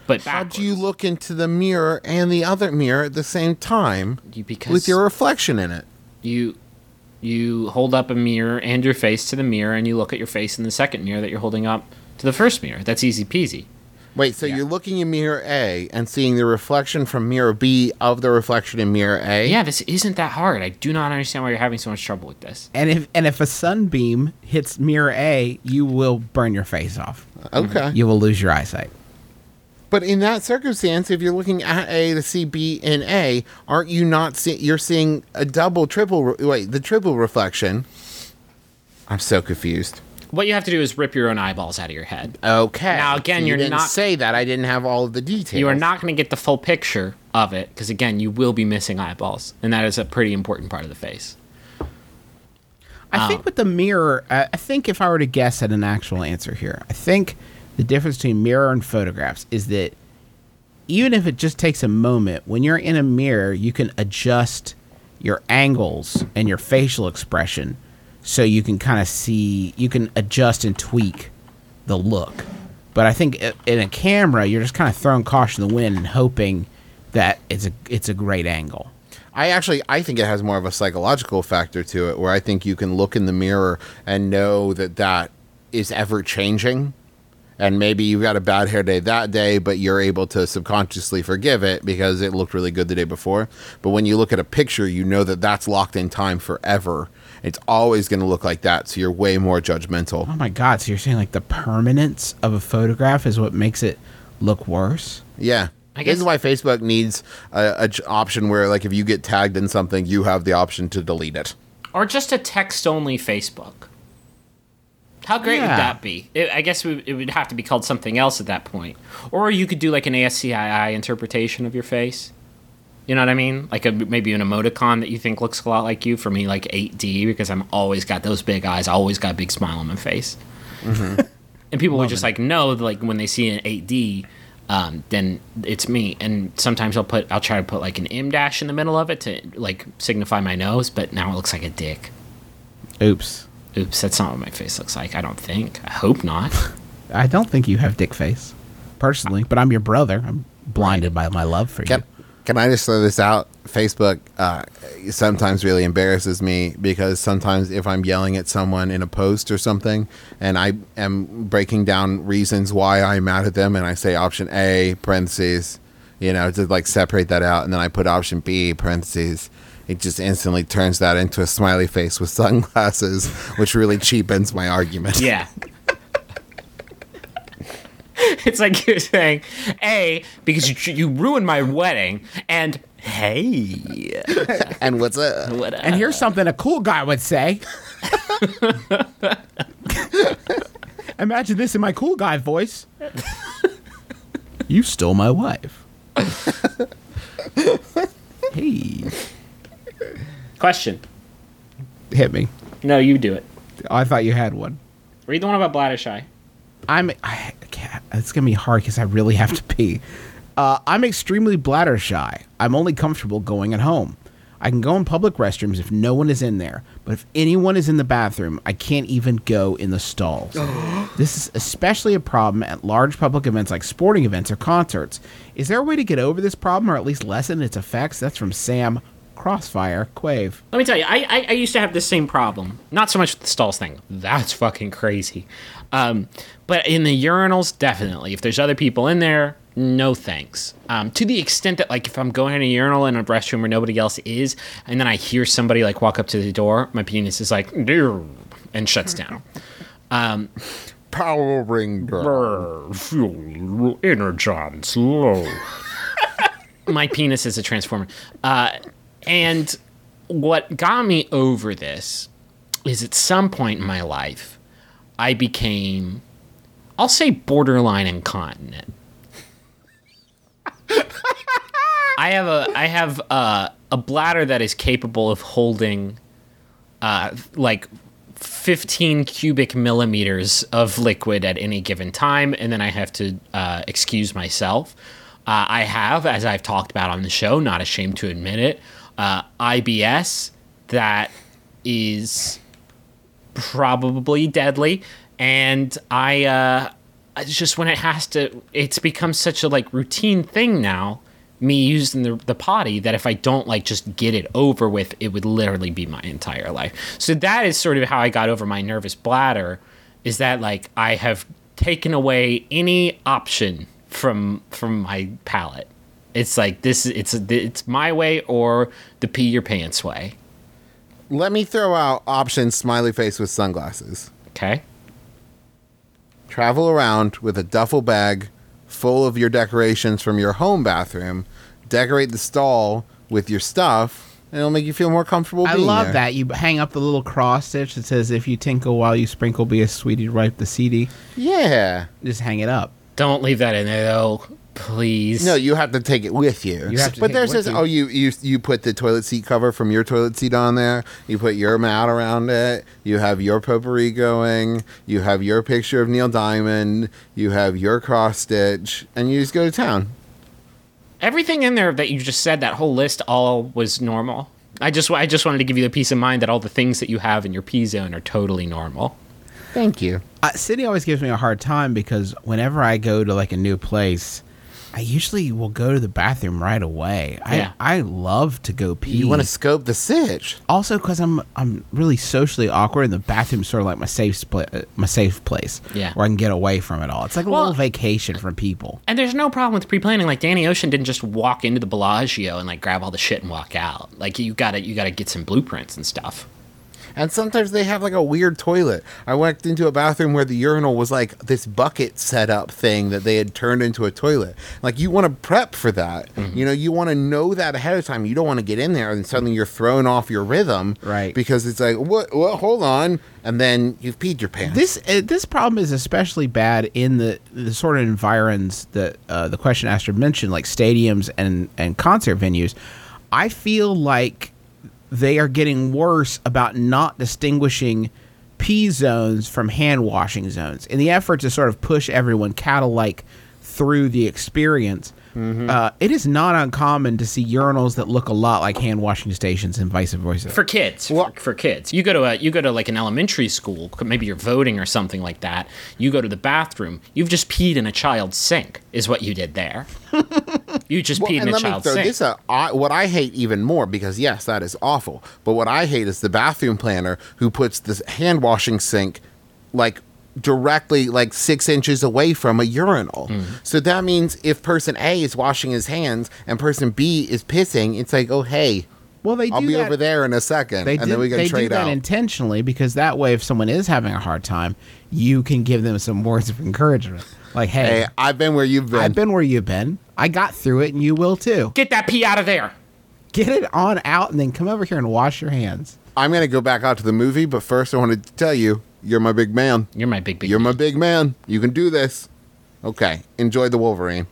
but How do you look into the mirror and the other mirror at the same time You- because with your reflection in it? you you hold up a mirror and your face to the mirror, and you look at your face in the second mirror that you're holding up to the first mirror. That's easy peasy. Wait, so you're looking in mirror A and seeing the reflection from mirror B of the reflection in mirror A? Yeah, this isn't that hard. I do not understand why you're having so much trouble with this. And if and if a sunbeam hits mirror A, you will burn your face off. Mm-hmm. Okay. You will lose your eyesight. But in that circumstance, if you're looking at A to see B in A, aren't you not seeing? you're seeing a double, triple, re- wait, the triple reflection? I'm so confused. What you have to do is rip your own eyeballs out of your head. Okay. Now, again, So you you're didn't not- say that. I didn't have all of the details. You are not going to get the full picture of it because, again, you will be missing eyeballs, and that is a pretty important part of the face. I think um, with the mirror, I I think if I were to guess at an actual answer here, I think the difference between mirror and photographs is that even if it just takes a moment, when you're in a mirror, you can adjust your angles and your facial expression so you can kind of see, you can adjust and tweak the look. But I think in a camera, you're just kind of throwing caution to the wind and hoping that it's a it's a great angle. I actually I think it has more of a psychological factor to it where I think you can look in the mirror and know that that is ever changing and maybe you got a bad hair day that day but you're able to subconsciously forgive it because it looked really good the day before but when you look at a picture you know that that's locked in time forever it's always going to look like that so you're way more judgmental Oh my god! So you're saying like the permanence of a photograph is what makes it look worse? yeah I this is guess- why Facebook needs a, a j- option where, like, if you get tagged in something, you have the option to delete it. Or just a text only Facebook. How great Yeah. would that be? It, I guess it would have to be called something else at that point. Or you could do like an ASCII interpretation of your face. You know what I mean? Like a, maybe an emoticon that you think looks a lot like you. For me, like 8D, because I'm always got those big eyes, I always got a big smile on my face. and people would just like know, like when they see an 8D, um, then it's me. And sometimes I'll put, I'll try to put like an M dash in the middle of it to like signify my nose, but now it looks like a dick. Oops. Oops, that's not what my face looks like. I don't think. I hope not. I don't think you have dick face, personally, but I'm your brother. I'm blinded by my love for Can, you. Can I just throw this out? Facebook uh, sometimes really embarrasses me because sometimes if I'm yelling at someone in a post or something and I am breaking down reasons why I'm mad at them and I say option A, parentheses, you know, to like separate that out and then I put option B, parentheses, it just instantly turns that into a smiley face with sunglasses, which really cheapens my argument. Yeah. it's like you're saying, A, because you, you ruined my wedding, and hey. And what's up? What And here's something a cool guy would say. Imagine this in my cool guy voice. you stole my wife. hey, Question. hit me. No, you do it. I thought you had one. Read the one about bladder shy. I'm. I can't, it's gonna be hard because I really have to pee. Uh, I'm extremely bladder shy. I'm only comfortable going at home. I can go in public restrooms if no one is in there, but if anyone is in the bathroom, I can't even go in the stalls. this is especially a problem at large public events like sporting events or concerts. Is there a way to get over this problem or at least lessen its effects? That's from Sam Crossfire Quave. Let me tell you, I, I, I used to have the same problem. Not so much with the stalls thing. That's fucking crazy. Um, but in the urinals, definitely. If there's other people in there, no thanks. Um, to the extent that, like, if I'm going in a urinal in a restroom where nobody else is, and then I hear somebody, like, walk up to the door, my penis is like, and shuts down. Um, Powering girl. Brr, fuel, energon, slow. My penis is a transformer. Uh, and what got me over this is at some point in my life, I became, I'll say, borderline incontinent. I have a I have a, a bladder that is capable of holding uh, like 15 cubic millimeters of liquid at any given time, and then I have to uh, excuse myself. Uh, I have, as I've talked about on the show, not ashamed to admit it, uh, IBS that is probably deadly, and I uh, just when it has to, it's become such a like routine thing now. Me using the, the potty that if I don't like just get it over with, it would literally be my entire life. So that is sort of how I got over my nervous bladder. Is that like I have taken away any option from from my palate. It's like this. It's it's my way or the pee your pants way. Let me throw out option smiley face with sunglasses. Okay. Travel around with a duffel bag full of your decorations from your home bathroom. Decorate the stall with your stuff, and it'll make you feel more comfortable. I being love there. that. You hang up the little cross stitch that says, if you tinkle while you sprinkle, be a sweetie to wipe the CD. Yeah. Just hang it up. Don't leave that in there though, please. No, you have to take it with you. You have to but take it there's with this. you. Oh, you you you put the toilet seat cover from your toilet seat on there. You put your mat around it. You have your potpourri going. You have your picture of Neil Diamond. You have your cross stitch, and you just go to town. Everything in there that you just said, that whole list, all was normal. I just I just wanted to give you the peace of mind that all the things that you have in your P zone are totally normal. Thank you. Uh, Sydney always gives me a hard time because whenever I go to like a new place, I usually will go to the bathroom right away. Yeah. I I love to go pee. You want to scope the sitch? also because I'm I'm really socially awkward, and the bathroom's sort of like my safe my safe place. Yeah. where I can get away from it all. It's like a Well- little vacation from people. And there's no problem with pre-planning. Like Danny Ocean didn't just walk into the Bellagio and like grab all the shit and walk out. Like you gotta you gotta get some blueprints and stuff. And sometimes they have like a weird toilet. I walked into a bathroom where the urinal was like this bucket setup thing that they had turned into a toilet. Like you want to prep for that. You know, you want to know that ahead of time. You don't want to get in there and suddenly you're thrown off your rhythm. Right. Because it's like, what? Well, hold on. And then you've peed your pants. This uh, this problem is especially bad in the, the sort of environs that uh, the question asker mentioned, like stadiums and and concert venues. I feel like they are getting worse about not distinguishing P zones from hand washing zones. In the effort to sort of push everyone cattle like through the experience. Uh, it is not uncommon to see urinals that look a lot like hand washing stations and vice versa. for kids. For, for kids. You go to a you go to like an elementary school maybe you're voting or something like that. You go to the bathroom. You've just peed in a child's sink is what you did there you just Well, peed in and a let me throw sink this out. I, what I hate even more, because yes, that is awful. But what I hate is the bathroom planner who puts this hand washing sink like directly like six inches away from a urinal. Mm-hmm. So that means if person A is washing his hands and person B is pissing, it's like, oh hey, Well, they I'll do be that- over there in a second, They and do, then we can they do that out. intentionally because that way, if someone is having a hard time, you can give them some words of encouragement. Like, hey, hey, I've been where you've been. I've been where you've been. I got through it, and you will too. Get that pee out of there. Get it on out, and then come over here and wash your hands. I'm gonna go back out to the movie, but first I want to tell you, you're my big man. You're my big big. You're my big man. You can do this. Okay, enjoy the Wolverine.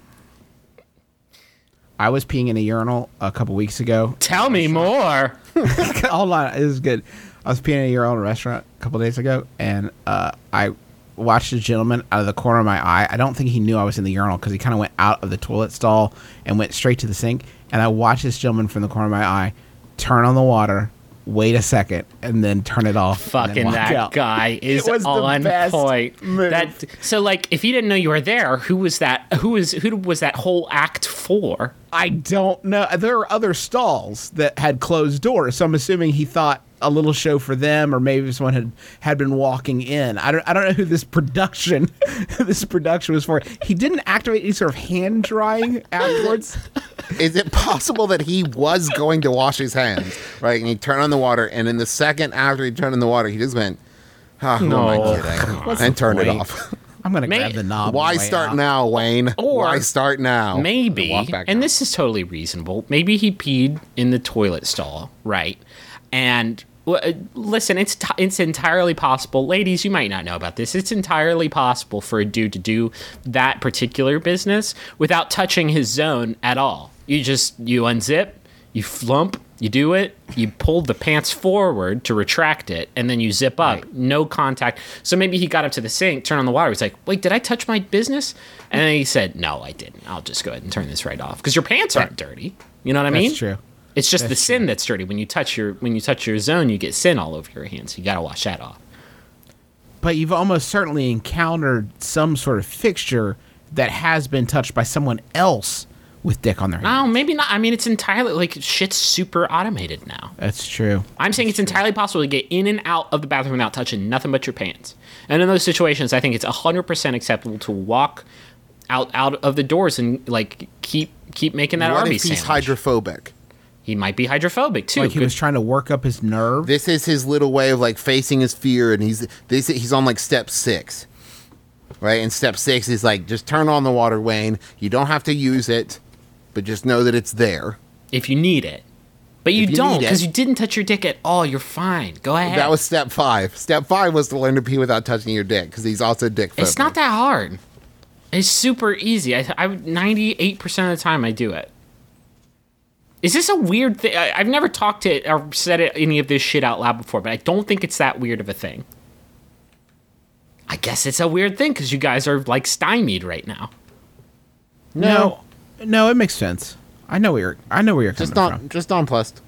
I was peeing in a urinal a couple weeks ago. Tell me more. Hold on, this is good. I was peeing in a urinal in a restaurant a couple days ago, and uh, I watched a gentleman out of the corner of my eye. I don't think he knew I was in the urinal because he kind of went out of the toilet stall and went straight to the sink. And I watched this gentleman from the corner of my eye turn on the water, wait a second, and then turn it off. Fucking that out. guy is on point. move. That so like if he didn't know you were there, who was that? Who was who was that whole act for? I don't know. There were other stalls that had closed doors, so I'm assuming he thought a little show for them, or maybe someone had had been walking in. I don't. I don't know who this production, this production was for. He didn't activate any sort of hand drying afterwards. Is it possible that he was going to wash his hands, right? And he turned on the water, and in the second after he turned on the water, he just went, ah, who No. am I kidding? and turned it off. I'm gonna May- grab the knob. Why the start out. now, Wayne? Or Why start now? Maybe, and out. this is totally reasonable. Maybe he peed in the toilet stall, right? And uh, listen, it's t- it's entirely possible, ladies. You might not know about this. It's entirely possible for a dude to do that particular business without touching his zone at all. You just you unzip, you flump, you do it, you pull the pants forward to retract it, and then you zip up. No contact. So maybe he got up to the sink, turned on the water. He's like, "Wait, did I touch my business?" And then he said, "No, I didn't. I'll just go ahead and turn this right off because your pants aren't dirty. You know what I mean? That's true. It's just the That's sin that's dirty. When you touch your when you touch your zone, you get sin all over your hands. You got to wash that off. But you've almost certainly encountered some sort of fixture that has been touched by someone else with dick on their oh, hand. No, maybe not. I mean, it's entirely like shit's super automated now. That's true. I'm saying it's entirely possible to get in and out of the bathroom without touching nothing but your pants. And in those situations, I think it's 100% acceptable to walk out out of the doors and like keep keep making that what Arby's if he's sandwich. hydrophobic? He might be hydrophobic too. Like he Good- was trying to work up his nerve. This is his little way of like facing his fear, and he's this he's on like step six, right? And step six is like just turn on the water, Wayne. You don't have to use it, but just know that it's there. if you need it. But you, you don't because you didn't touch your dick at all. You're fine. Go ahead. That was step five. Step five was to learn to pee without touching your dick because he's also dick. It's not that hard. It's super easy. I, I 98% of the time I do it. Is this a weird thing? I, I've never talked to or said it, any of this shit out loud before, but I don't think it's that weird of a thing. I guess it's a weird thing because you guys are like stymied right now. no, no, it makes sense. I know where you're. I know where you're coming just not from. just nonplussed.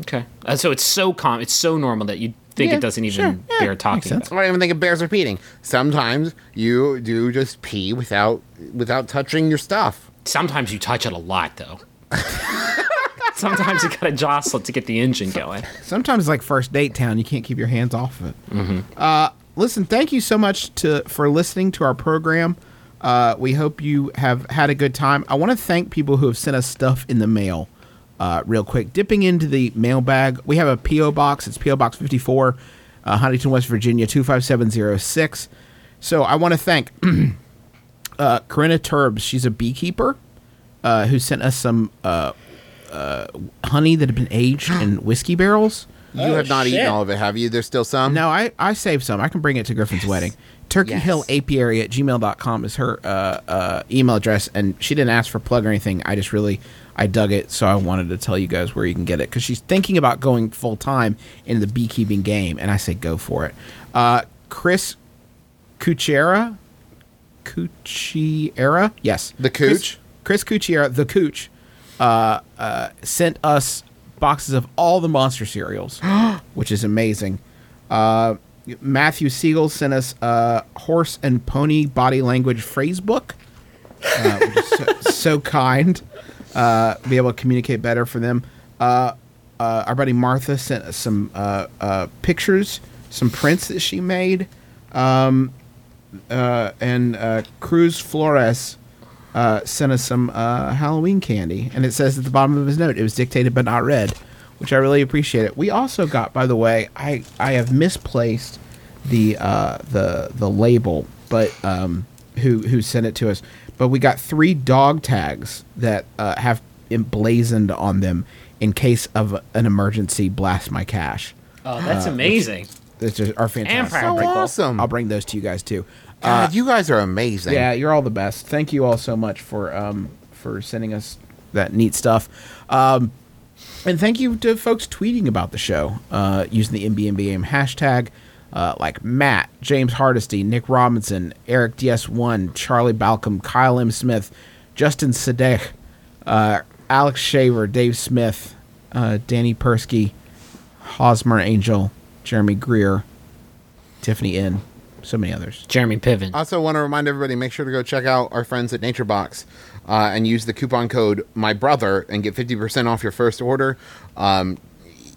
Okay. Uh, so it's so com, it's so normal that you think Yeah, it doesn't even sure. Yeah, bear makes talking about. I don't even think it bears repeating. Sometimes you do just pee without without touching your stuff. Sometimes you touch it a lot though. Sometimes you gotta jostle to get the engine going. Sometimes, it's like first date town, you can't keep your hands off of it. Uh, listen, thank you so much to for listening to our program. Uh, we hope you have had a good time. I want to thank people who have sent us stuff in the mail. Uh, real quick, dipping into the mailbag, we have a PO box. It's PO Box 54, uh, Huntington, West Virginia 25706. So I want to thank uh, Corinna Turbs. She's a beekeeper uh, who sent us some uh, honey that had been aged in whiskey barrels. You have not eaten all of it, have you? There's still some. No, I, I saved some. I can bring it to Griffin's wedding. Turkey Yes. Hill Apiary at gmail.com is her uh, uh, email address, and she didn't ask for a plug or anything. I just really, I dug it, so I wanted to tell you guys where you can get it because she's thinking about going full time in the beekeeping game, and I say go for it. Uh, Chris Cuchera, Cuchiera, yes, The Chris- Cooch? Chris Cuchiera, the Cooch, uh, uh, sent us boxes of all the monster cereals, which is amazing. Uh, Matthew Siegel sent us a horse and pony body language phrase book, uh, which is so, so kind. Uh, be able to communicate better for them. Uh, uh, our buddy Martha sent us some uh, uh, pictures, some prints that she made. Um, uh, and uh, Cruz Flores uh, sent us some uh, Halloween candy, and it says at the bottom of his note, "It was dictated but not read," which I really appreciate it. We also got, by the way, I I have misplaced the uh, the the label, but um, who who sent it to us? But we got three dog tags that uh, have emblazoned on them in case of an emergency. Blast my cash. Oh, that's amazing. That's just are fantastic. practical. I'll awesome. I'll bring those to you guys too. God, you guys are amazing. Yeah, you're all the best. Thank you all so much for um for sending us that neat stuff. Um and thank you to folks tweeting about the show uh, using the MBMBM hashtag, uh, like Matt, James Hardesty, Nick Robinson, Eric DS1, Charlie Balcom, Kyle M. Smith, Justin Sadek, uh, Alex Shaver, Dave Smith, uh, Danny Persky, Hosmer Angel, Jeremy Greer, Tiffany N, so many others. Jeremy Piven. Also, want to remind everybody make sure to go check out our friends at Nature Box uh, and use the coupon code My Brother and get fifty percent off your first order. Um,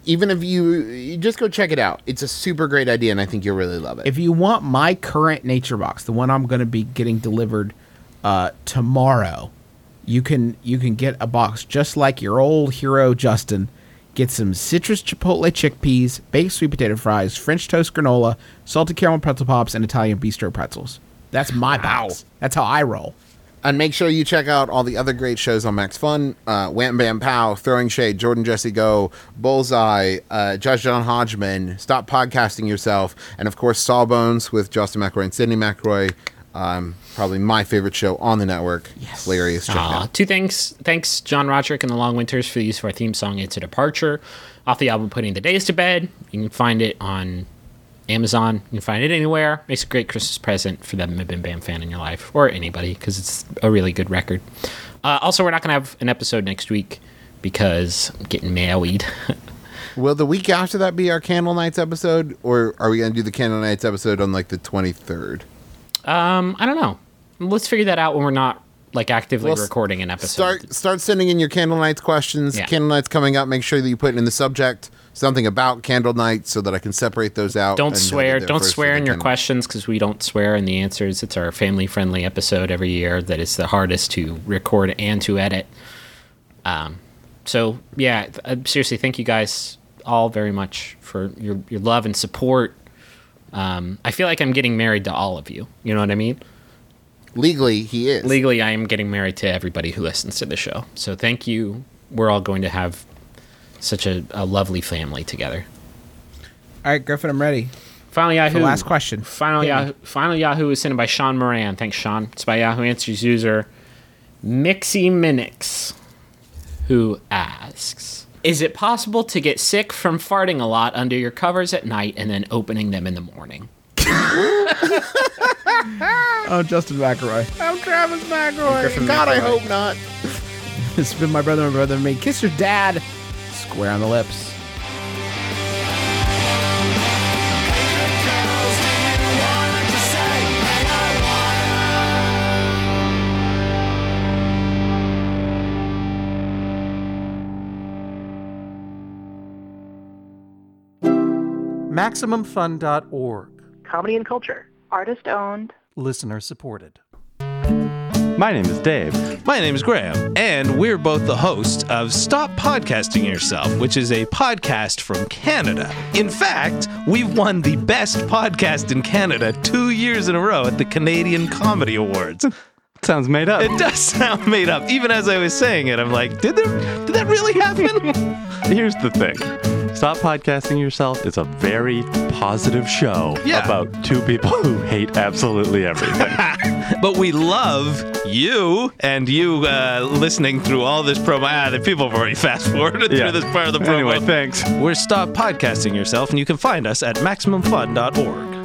even if you, you just go check it out, it's a super great idea, and I think you'll really love it. if you want my current nature box, the one I'm going to be getting delivered uh, tomorrow, you can you can get a box just like your old hero Justin. Get some citrus chipotle chickpeas, baked sweet potato fries, French toast granola, salted caramel pretzel pops, and Italian bistro pretzels. That's my box. That's how I roll. And make sure you check out all the other great shows on Max Fun uh, Wham Bam Pow, Throwing Shade, Jordan Jesse Go, Bullseye, uh, Judge John Hodgman, Stop Podcasting Yourself, and of course Sawbones with Justin McElroy and Sydney McElroy. Um, probably my favorite show on the network. Yes. Hilarious. Check two things. Thanks, John Roderick and the Long Winters, for the use of our theme song, It's a Departure, off the album Putting the Days to Bed. You can find it on Amazon. You can find it anywhere. Makes a great Christmas present for that Bim Bam fan in your life, or anybody, because it's a really good record. Uh, also, we're not going to have an episode next week because I'm getting married. Will the week after that be our Candle Nights episode, or are we going to do the Candle Nights episode on like the 23rd? Um, I don't know. Let's figure that out when we're not like actively Well, recording an episode. Start start sending in your Candle Nights questions. Yeah. Candle Nights coming up. Make sure that you put in the subject something about Candle Nights so that I can separate those out. don't swear don't swear in your candle. questions because we don't swear in the answers it's our family friendly episode every year that is the hardest to record and to edit um, so yeah uh, seriously thank you guys all very much for your, your love and support um, i feel like i'm getting married to all of you you know what i mean Legally, he is. legally i am getting married to everybody who listens to the show so thank you we're all going to have such a, a lovely family together All right, Griffin, I'm ready. Final Yahoo. The last question. Final Hit me. Yahoo. Final Yahoo is sent in by Sean Moran. Thanks, Sean. It's by Yahoo Answers user Mixie Minix, who asks: Is it possible to get sick from farting a lot under your covers at night and then opening them in the morning? Oh, Justin McElroy. I'm Travis McElroy. Griffin God, I hope not. It's been my brother, and brother, and me. Kiss your dad. Square on the lips. MaximumFun.org. comedy and culture. Artist owned. Listener supported. My name is Dave. My name is Graham, and we're both the hosts of Stop Podcasting Yourself, which is a podcast from Canada. In fact, we've won the best podcast in Canada two years in a row at the Canadian Comedy Awards. Sounds made up. It does sound made up. Even as I was saying it, I'm like, did there, did that really happen? Here's the thing Stop Podcasting Yourself is a very positive show Yeah. about two people who hate absolutely everything. but we love you and you uh, listening through all this promo. Ah, the people have already fast forwarded Yeah. through this part of the promo. anyway, thanks. We're Stop Podcasting Yourself, and you can find us at MaximumFun.org.